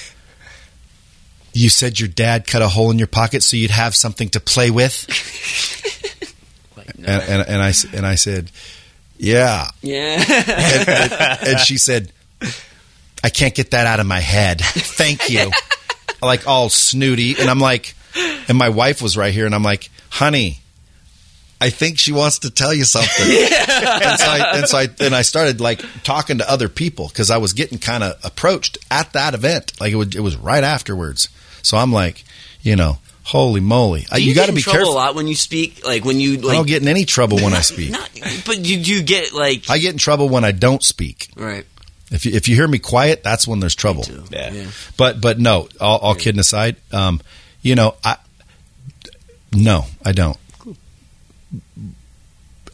You said your dad cut a hole in your pocket so you'd have something to play with, Like, no. and and, and I s- and I said, yeah, yeah. and, and- and she said, I can't get that out of my head. Thank you. like all snooty. And I'm like, and my wife was right here, and I'm like, honey, I think she wants to tell you something. and so I, and so I, and I started like talking to other people because I was getting kind of approached at that event. Like it was, it was right afterwards. So I'm like, you know, holy moly. Do you you, got to be trouble careful. a lot when you speak. Like when you I don't get in any trouble when I speak. Not, but you do get like. I get in trouble when I don't speak. right. If you, if you hear me quiet, that's when there's trouble. Too. Yeah. But but no, all, all kidding aside, um, you know, I no, I don't.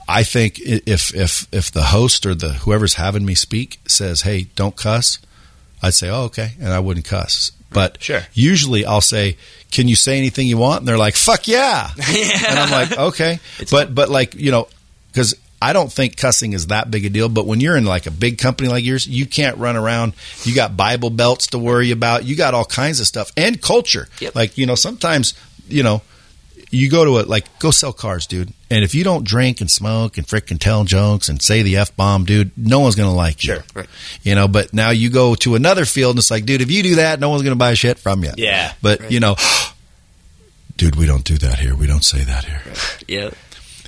I think if if if the host or the whoever's having me speak says, "Hey, don't cuss," I'd say, "Oh, okay," and I wouldn't cuss. But Sure. usually I'll say, "Can you say anything you want?" And they're like, "Fuck yeah!" and I'm like, "Okay," but but like you know, because I don't think cussing is that big a deal. But when you're in like a big company like yours, you can't run around. You got Bible belts to worry about. You got all kinds of stuff and culture. Yep. Like you know, sometimes you know, you go to a like go sell cars, dude. And if you don't drink and smoke and frickin' tell jokes and say the f bomb, dude, no one's gonna like you. Sure. Right. You know, but now you go to another field and it's like, dude, if you do that, no one's gonna buy shit from you. Yeah. But Right. you know, dude, we don't do that here. We don't say that here. Yeah.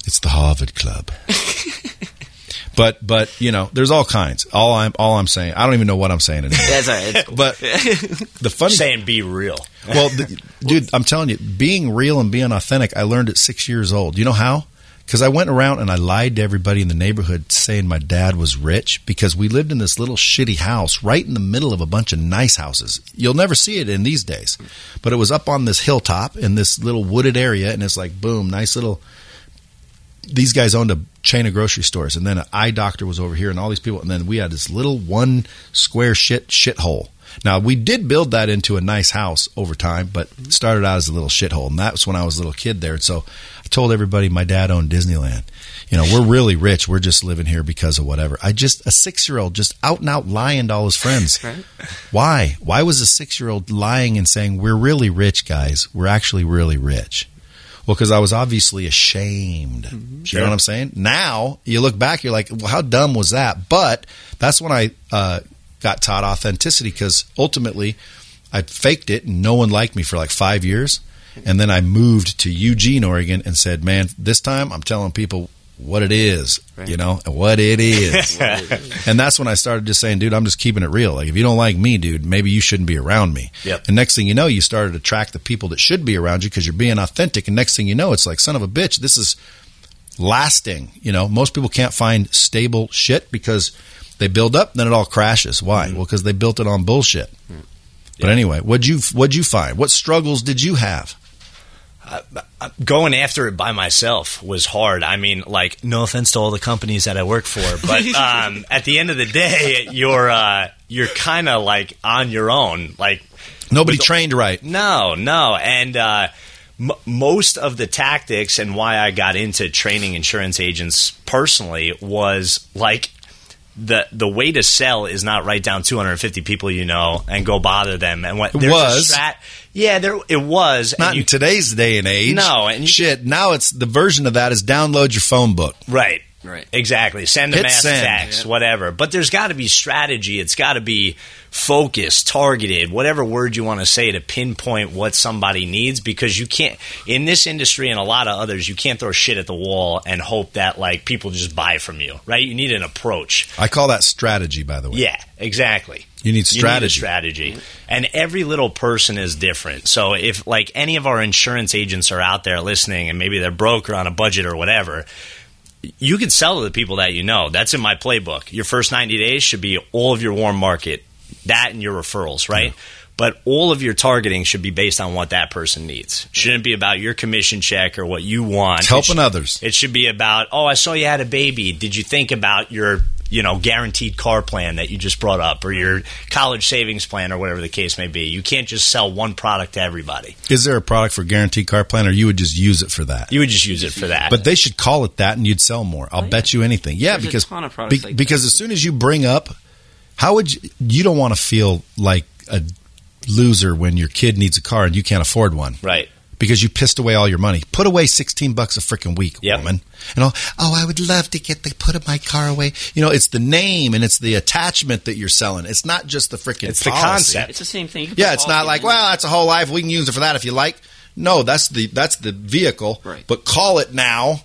It's the Harvard Club. but but you know, there's all kinds. All I'm all I'm saying, I don't even know what I'm saying anymore. That's all right. It's cool. But the funny Saying be real. well, the, dude, I'm telling you, being real and being authentic, I learned at six years old. You know how? Because I went around and I lied to everybody in the neighborhood saying my dad was rich because we lived in this little shitty house right in the middle of a bunch of nice houses. You'll never see it in these days. But it was up on this hilltop in this little wooded area, and it's like, boom, nice little. These guys owned a chain of grocery stores, and then an eye doctor was over here, and all these people, and then we had this little one square shit shithole. Now we did build that into a nice house over time, but mm-hmm. started out as a little shithole, and that was when I was a little kid there. And so I told everybody my dad owned Disneyland. You know, we're really rich. We're just living here because of whatever. I just a six year old just out and out lying to all his friends. Right. Why? Why was a six year old lying and saying we're really rich, guys? We're actually really rich. Well, because I was obviously ashamed. You Sure. know what I'm saying? Now you look back, you're like, well, how dumb was that? But that's when I uh, got taught authenticity because ultimately I faked it and no one liked me for like five years. And then I moved to Eugene, Oregon and said, man, this time I'm telling people what it is, Right. you know, and what it is. and that's when I started just saying, dude, I'm just keeping it real. Like, if you don't like me, dude, maybe you shouldn't be around me. Yep. And next thing you know, you started to attract the people that should be around you because you're being authentic. And next thing you know, it's like, son of a bitch, this is lasting. You know, most people can't find stable shit because they build up, then it all crashes. Why? Mm. Well, because they built it on bullshit. Mm. But anyway, what'd you what'd you find? What struggles did you have? Going after it by myself was hard. I mean, like, no offense to all the companies that I work for, but um, at the end of the day, you're uh, you're kind of like on your own. Like, Nobody trained right. no, no, and uh, m- most of the tactics and why I got into training insurance agents personally was like. The, the way to sell is not write down 250 people you know and go bother them and what there's was. strat- yeah there it was and Not you- in today's day and age. No, and you- shit. Now it's the version of that is download your phone book. Right. Right. Exactly. Send a Hit mass send. text, whatever. But there's got to be strategy. It's got to be focused, targeted, whatever word you want to say to pinpoint what somebody needs because you can't, in this industry and a lot of others, you can't throw shit at the wall and hope that like people just buy from you, right? You need an approach. I call that strategy, by the way. Yeah, exactly. You need You need a strategy. strategy. And every little person is different. So if like any of our insurance agents are out there listening and maybe they're broke or on a budget or whatever, you can sell to the people that you know. That's in my playbook. Your first 90 days should be all of your warm market, that and your referrals, right? But all of your targeting should be based on what that person needs. Shouldn't be about your commission check or what you want. It's helping It should- others. it should be about, oh, I saw you had a baby. Did you think about your, you know, guaranteed car plan that you just brought up or your college savings plan or whatever the case may be? You can't just sell one product to everybody. Is there a product for guaranteed car plan, or you would just use it for that? You would just use it for that. But they should call it that, and you'd sell more. I'll Oh, yeah. bet you anything. Yeah, There's a because ton of products like that. because as soon as you bring up, how would you? You don't want to feel like a loser when your kid needs a car and you can't afford one. right. Because you pissed away all your money. Put away sixteen bucks a freaking week, Yep. woman. And all, oh, I would love to get the put my car away. You know, it's the name and it's the attachment that you're selling. It's not just the freaking. It's the concept. It's the same thing. Yeah, it's not like well, that's a whole life. We can use it for that if you like. No, that's the that's the vehicle. Right. But call it now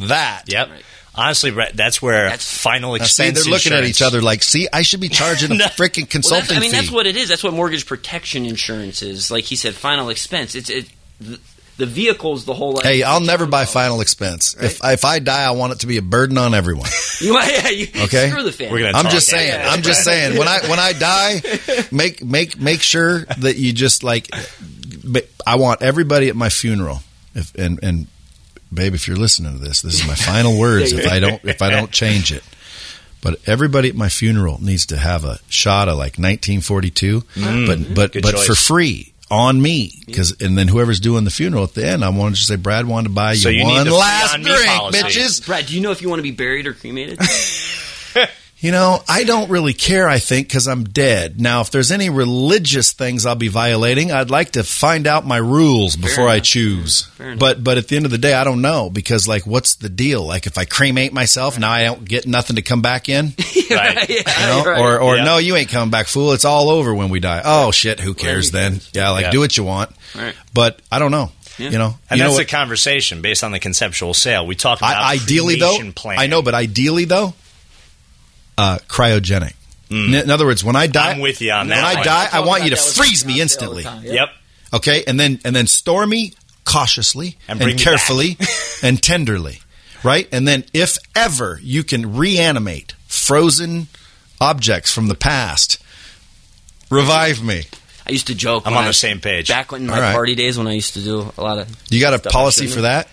that. Yep. Right. Honestly, that's where That's- final Now, see, expense they're looking at each other like, see, I should be charging a No. freaking Well, consulting that's, I mean, fee. that's what it is. That's what mortgage protection insurance is. Like he said, final expense. It's it, the, the vehicle the whole. Like, Hey, I'll never buy final expense. If if I die, I want it to be a burden on everyone. You might, yeah, you, Okay. Screw the family. We're I'm talk just that. saying. Yeah, I'm just saying. When I when I die, make make make sure that you just like. I want everybody at my funeral. If and and babe, if you're listening to this, this is my final words. If I don't if I don't change it. But everybody at my funeral needs to have a shot of like 1942, mm. but but but choice. for free on me because and then whoever's doing the funeral at the end, I wanted to say Brad wanted to buy you, So you one the last on drink, policy. bitches. Brad, do you know if you want to be buried or cremated? You know, I don't really care, I think, because I'm dead. Now, if there's any religious things I'll be violating, I'd like to find out my rules before I enough. choose. Fair enough. But but at the end of the day, I don't know because like, what's the deal? Like, if I cremate myself, now I don't get nothing to come back in, Right. yeah, know? right. Or or Yeah. no, you ain't coming back, fool. It's all over when we die. Oh shit, who cares who then? cares? Yeah, like Yeah. do what you want. Right. But I don't know. Yeah. You know, And you know that's what? the conversation based on the conceptual sale. We talk about I, ideally though, cremation plan. I know, but ideally though, uh, cryogenic. In, in other words, when I die, Mm. I'm with you on that. when I one. die, I want you to freeze me fiance all the instantly. time. Yeah. Yep. Okay, and then and then store me cautiously And and, carefully and tenderly, right? And then if ever you can reanimate frozen objects from the past, revive me. I used to joke. I'm on I- the same page. Back when my All right. party days, when I used to do a lot of. You got a policy for that?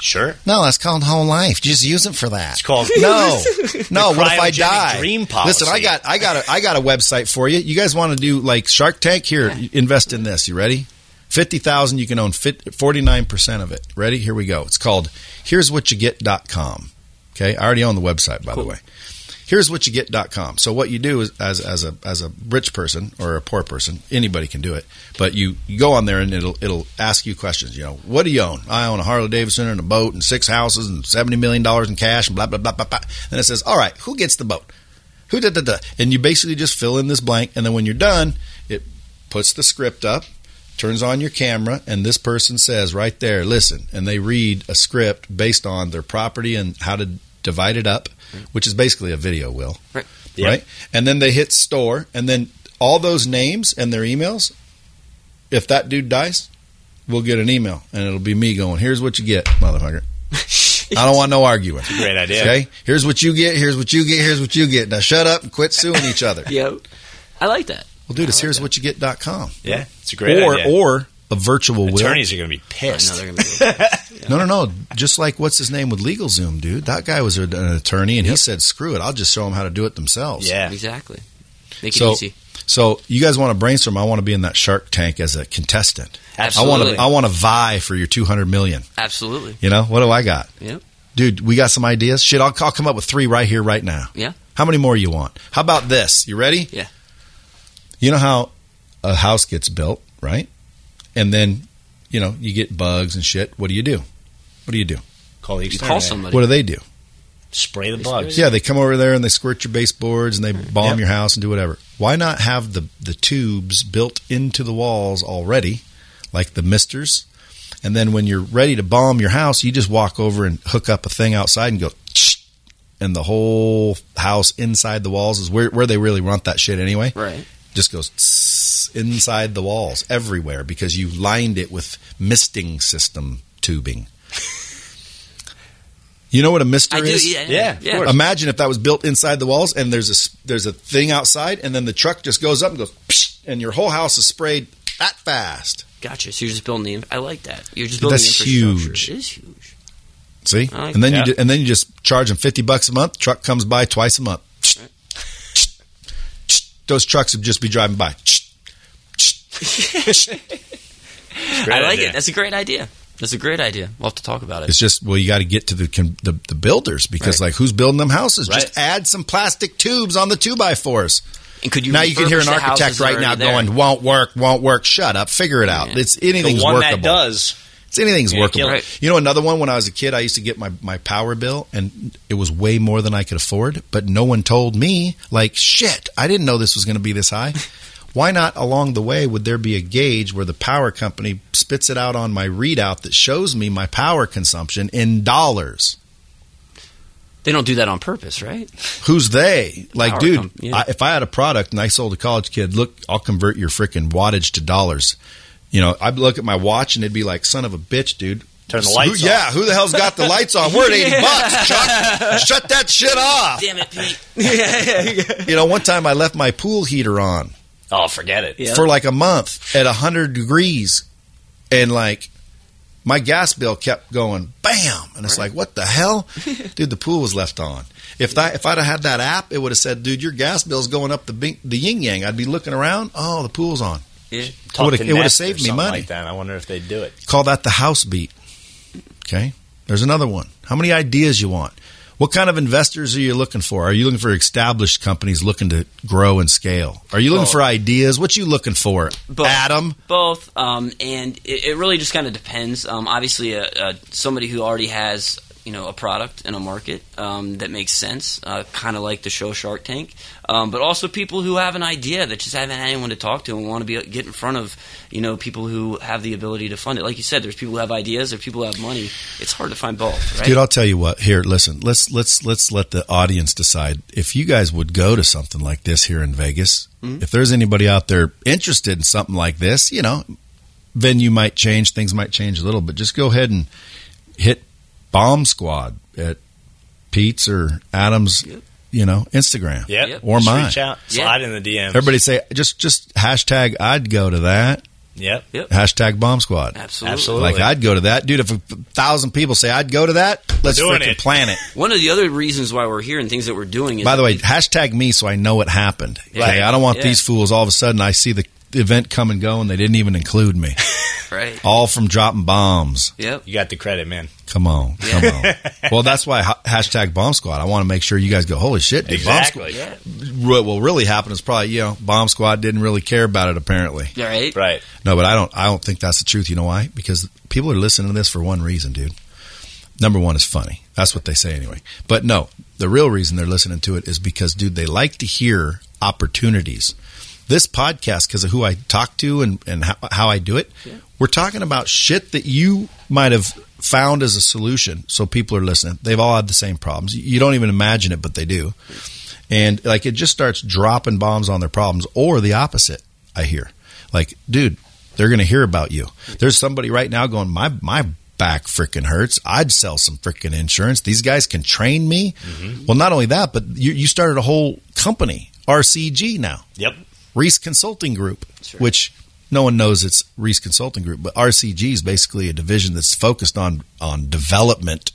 Sure. No, that's called whole life. Just use it for that. It's called No, no. What if I die? dream policy. Listen, I got, I got, a, I got a website for you. You guys want to do like Shark Tank? Here, invest in this. You ready? Fifty thousand. You can own forty nine percent of it. Ready? Here we go. It's called Here's What You Get.com. Okay, I already own the website, by the way. Here's what you get.com. So what you do is as as a as a rich person or a poor person, anybody can do it. But you, you go on there and it'll it'll ask you questions. You know, what do you own? I own a Harley Davidson and a boat and six houses and seventy million dollars in cash and blah blah blah blah blah. And it says, all right, who gets the boat? Who da da da? And you basically just fill in this blank, and then when you're done, it puts the script up, turns on your camera, and this person says right there, listen, and they read a script based on their property and how to divide it up, which is basically a video, Will. Right. Yep. Right? And then they hit store, and then all those names and their emails, if that dude dies, we'll get an email, and it'll be me going, here's what you get, motherfucker. I don't want no arguing. Great idea. Okay? Here's what you get, here's what you get, here's what you get. Now shut up and quit suing each other. Yep. I like that. Well, dude, it's here's what you get.com. Yeah, it's a great idea. or, idea. or a virtual will. Attorneys are going to be I know pissed. they're gonna be. No, no, no. Just like what's his name with LegalZoom, dude. That guy was an attorney, and he said, "Screw it, I'll just show them how to do it themselves." Yeah. exactly. Make it So, easy. so you guys want to brainstorm? I want to be in that Shark Tank as a contestant. Absolutely. I want to. I want to vie for your two hundred million. Absolutely. You know what do I got, Yep. dude? We got some ideas. Shit, I'll, I'll come up with three right here, right now. Yeah. How many more you want? How about this? You ready? Yeah. You know how a house gets built, right? And then, you know, you get bugs and shit. What do you do? What do you do? Call the You exterminator. call somebody. What do they do? Spray the They bugs. spray Yeah, they come over there and they squirt your baseboards and they bomb Yep. your house and do whatever. Why not have the the tubes built into the walls already, like the misters? And then when you're ready to bomb your house, you just walk over and hook up a thing outside and go, and the whole house inside the walls is where where they really want that shit anyway. Right. Just goes tss inside the walls everywhere because you lined it with misting system tubing. You know what a mister I do. is? Yeah. Yeah, of Yeah. course. Imagine if that was built inside the walls and there's a s- there's a thing outside and then the truck just goes up and goes psh, and your whole house is sprayed that fast. Gotcha. So you're just building the. I like that. You're just Dude, building that's the huge. It is huge. See, like and then that. you ju- and then you just charge them fifty bucks a month. Truck comes by twice a month. Those trucks would just be driving by. Great I like idea. it. That's a great idea. That's a great idea. We'll have to talk about it. It's just well, you got to get to the, the the builders because Right. like who's building them houses? Just add some plastic tubes on the two by fours. And could you now you can hear an architect right now there? going, "Won't work, won't work." Shut up, figure it out. Yeah. It's The anything's one workable. that does. It's anything's Yeah, workable. kill it. You know, another one when I was a kid, I used to get my, my power bill and it was way more than I could afford, but no one told me, like, shit, I didn't know this was going to be this high. Why not along the way would there be a gauge where the power company spits it out on my readout that shows me my power consumption in dollars? They don't do that on purpose, right? Who's they? Like, Power dude, com- yeah. I, if I had a product and I sold a college kid, look, I'll convert your freaking wattage to dollars. You know, I'd look at my watch and it'd be like, son of a bitch, dude. Turn the Who- lights Yeah, who the hell's got the lights on? We're at 80 bucks, Chuck. Shut that shit off. Damn it, Pete. You know, one time I left my pool heater on Oh, forget it. Yeah. for like a month at 100 degrees. And like, my gas bill kept going bam. And it's like, what the hell? Dude, the pool was left on. If that, if I'd have had that app, it would have said, dude, your gas bill's going up the, bing- the yin yang. I'd be looking around. Oh, the pool's on. yeah. Would've- it would've saved me money. Like that. I wonder if they'd do it. Call that the house beat. Okay. There's another one. How many ideas you want? What kind of investors are you looking for? Are you looking for established companies looking to grow and scale? Are you looking Both. for ideas? What you looking for? Both. Adam? Both, um, and it, it really just kind of depends. Um, obviously, uh, uh, somebody who already has you know a product in a market um, that makes sense, uh, kind of like the show Shark Tank, um, but also people who have an idea that just haven't had anyone to talk to and want to be get in front of you know people who have the ability to fund it. Like you said, there's people who have ideas, there's people who have money. It's hard to find both, right? Dude, I'll tell you what. Here, listen. Let's let's let's let the audience decide if you guys would go to something like this here in Vegas. Mm-hmm. If there's anybody out there interested in something like this, you know, venue might change, things might change a little, but just go ahead and hit Bomb Squad at Pete's or Adam's, you know, Instagram Yep. Yep. or Just mine. Reach out. Yeah. Slide in the DMs. Everybody say just just hashtag I'd go to that Yep. Yep. hashtag Bomb Squad. Absolutely. Absolutely. Like I'd go to that, dude. If a thousand people say I'd go to that, let's doing freaking it. plan it. One of the other reasons why we're here and things that we're doing is By the way, hashtag me so I know it happened. Okay, Right. I don't want Yeah. these fools all of a sudden I see the event come and go and they didn't even include me. right? all from dropping bombs. Yep. You got the credit, man. Come on, come on. Well, that's why ha- hashtag Bomb Squad. I want to make sure you guys go. Holy shit, dude! Exactly. Yeah. Bomb Squad. What will really happen is probably you know Bomb Squad didn't really care about it apparently. Right. right. Right. No, but I don't. I don't think that's the truth. You know why? Because people are listening to this for one reason, dude. Number one is funny. That's what they say anyway. But no, the real reason they're listening to it is because, dude, they like to hear opportunities. This podcast because of who I talk to and, and how, how I do it. We're talking about shit that you might have found as a solution. So people are listening. They've all had the same problems. You don't even imagine it, but they do. And like it just starts dropping bombs on their problems or the opposite. I hear like, dude, they're going to hear about you. There's somebody right now going, my, my back freaking hurts. I'd sell some freaking insurance. These guys can train me. Mm-hmm. Well, not only that, but you, you started a whole company, RCG now. Yep. Rees Consulting Group, right. which no one knows it's Rees Consulting Group, but RCG is basically a division that's focused on on development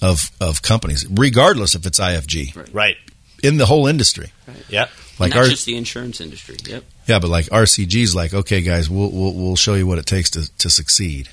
of of companies, regardless if it's IFG Right. Right. in the whole industry. Yep. Like Not our, just the insurance industry. Yep. yeah, but like RCG's like, okay, guys, we'll we'll, we'll show you what it takes to, to succeed.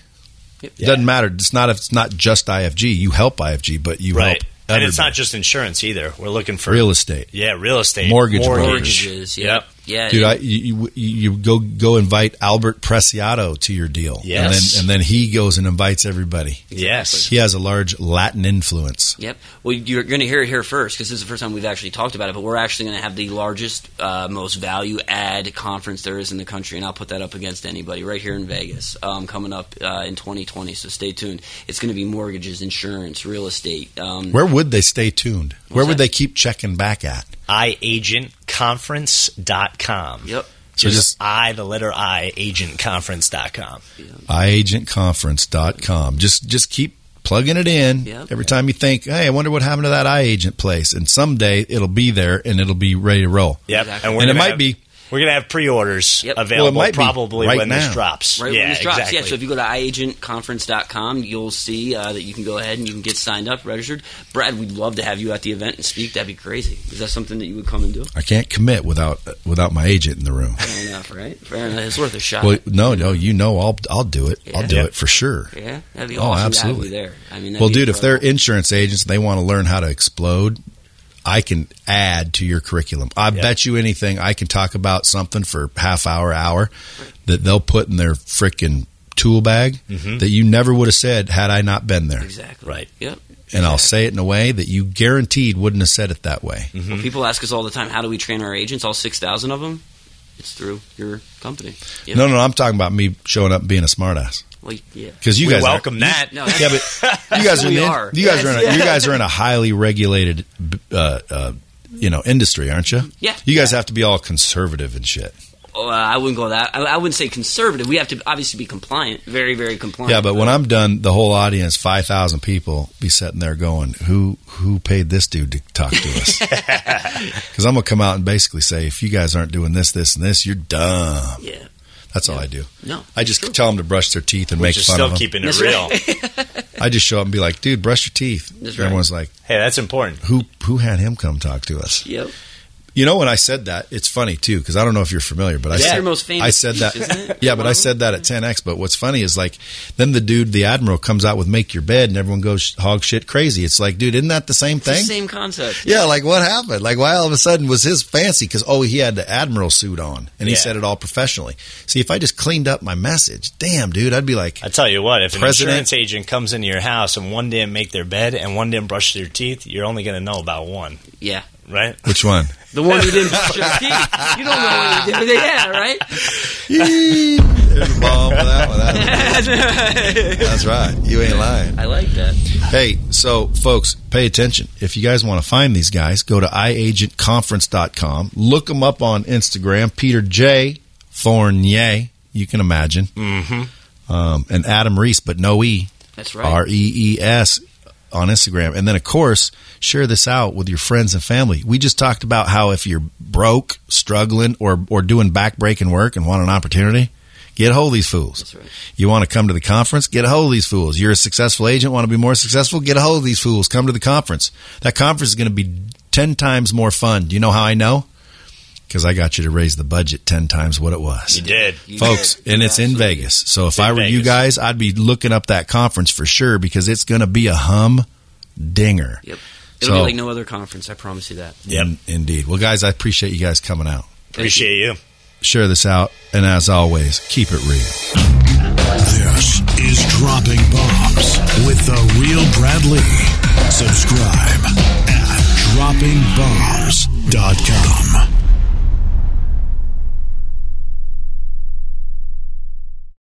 Yep. It doesn't matter. It's not it's not just IFG. You help IFG, but you Right. help And it's not just insurance either. We're looking for real estate. Yeah, real estate, Mortgage Mortgages. Yep. Yep. Yeah. Dude, yeah. I, you, you you go go invite Albert Preciado to your deal, Yes. and then and then he goes and invites everybody. Yes. He has a large Latin influence. Yep. Well, you're going to hear it here first because this is the first time we've actually talked about it. But we're actually going to have the largest, uh, most value add conference there is in the country, and I'll put that up against anybody right here in Vegas um, coming up uh, in 2020. So stay tuned. It's going to be mortgages, insurance, real estate. Um, Where would they stay tuned? Where would that? they keep checking back at? iagentconference.com. Yep. So Just, just- I, the letter I, agentconference.com. iagentconference.com. Just just keep plugging it in Yep. every time you think, "Hey, I wonder what happened to that iAgent place." And someday it'll be there and it'll be ready to roll. Yep. Exactly. we're And it gonna might have- be We're going to have pre-orders Yep. available Well, might probably right when now. this drops. Right yeah, when this drops. exactly. Yeah, so if you go to iagentconference.com, you'll see uh, that you can go ahead and you can get signed up, registered. Brad, we'd love to have you at the event and speak. That'd be crazy. Is that something that you would come and do? I can't commit without without my agent in the room. Fair enough, right? Fair enough. It's worth a shot. Well, no, no, you know, I'll I'll do it. I'll do Yeah. it for sure. yeah, that'd be Oh, absolutely. to have you there. I mean, Well, be dude, if they're insurance agents they want to learn how to explode, I can add to your curriculum. I Yeah. bet you anything I can talk about something for half hour, hour that they'll put in their freaking tool bag mm-hmm. that you never would have said had I not been there. exactly Right. Yep. And I'll say it in a way that you guaranteed wouldn't have said it that way. Mm-hmm. Well, people ask us all the time, how do we train our agents? All six thousand of them. It's through your company. Yep. No, no, I'm talking about me showing up and being a smartass. Well, yeah. Because you we guys are- welcome that. No, yeah, but you guys are, in are. you guys are in a, Yes, you guys are in a highly regulated, uh, uh, you know, industry, aren't you? Yeah. You guys have to be all conservative and shit. Oh, uh, I wouldn't go that. I, I wouldn't say conservative. We have to obviously be compliant, very, very compliant. Yeah, but when I'm done, the whole audience, five thousand people, be sitting there going, "Who who paid this dude to talk to us?" Because I'm gonna come out and basically say, if you guys aren't doing this, this, and this, you're dumb. yeah, That's all I do. no, I just tell them to brush their teeth and make Just fun still of them. keeping it That's real. right. I just show up and be like, "Dude, brush your teeth." That's right. Everyone's like, Hey, that's important. "Who who had him come talk to us?" Yep. You know, when I said that, it's funny too because I don't know if you're familiar, but I That's said your most famous I said that. speech, isn't it? Yeah, but I said that at 10x. But what's funny is like then the dude, the admiral, comes out with "Make Your Bed" and everyone goes hog shit crazy. It's like, dude, isn't that the same It's the thing? same concept. Yeah, like what happened? Like why all of a sudden was his fancy? Because oh, he had the admiral suit on and he Yeah. said it all professionally. See, if I just cleaned up my message, damn, dude, I'd be like, I tell you what, if an insurance agent comes into your house and one didn't make their bed and one didn't brush their teeth, you're only going to know about one, Yeah. Right? which one? The one who didn't brush his teeth. You don't know what he did. Yeah, right? There's a bomb for that one. That's, that's right. You ain't lying. I like that. Hey, so folks, pay attention. If you guys want to find these guys, go to iagentconference.com. Look them up on Instagram. Peter J. Fournier, you can imagine. Mm-hmm. Um, and Adam Rees, but no E. That's right. R E E S on Instagram. And then, of course, share this out with your friends and family. We just talked about how if you're broke, struggling, or, or doing backbreaking work and want an opportunity, get a hold of these fools. That's right. You want to come to the conference? Get a hold of these fools. You're a successful agent, want to be more successful? Get a hold of these fools. Come to the conference. That conference is going to be 10 times more fun. Do you know how I know? because I got you to raise the budget 10 times what it was. You did. You Folks, did. and it's in Vegas. So if I were Vegas. you guys, I'd be looking up that conference for sure because it's going to be a hum dinger. Yep. It'll so, be like no other conference. I promise you that. Yep. In, indeed. Well, guys, I appreciate you guys coming out. Appreciate you. you. Share this out. And as always, keep it real. This is Dropping Bombs with the real Brad Lea. Subscribe at droppingbombs.com.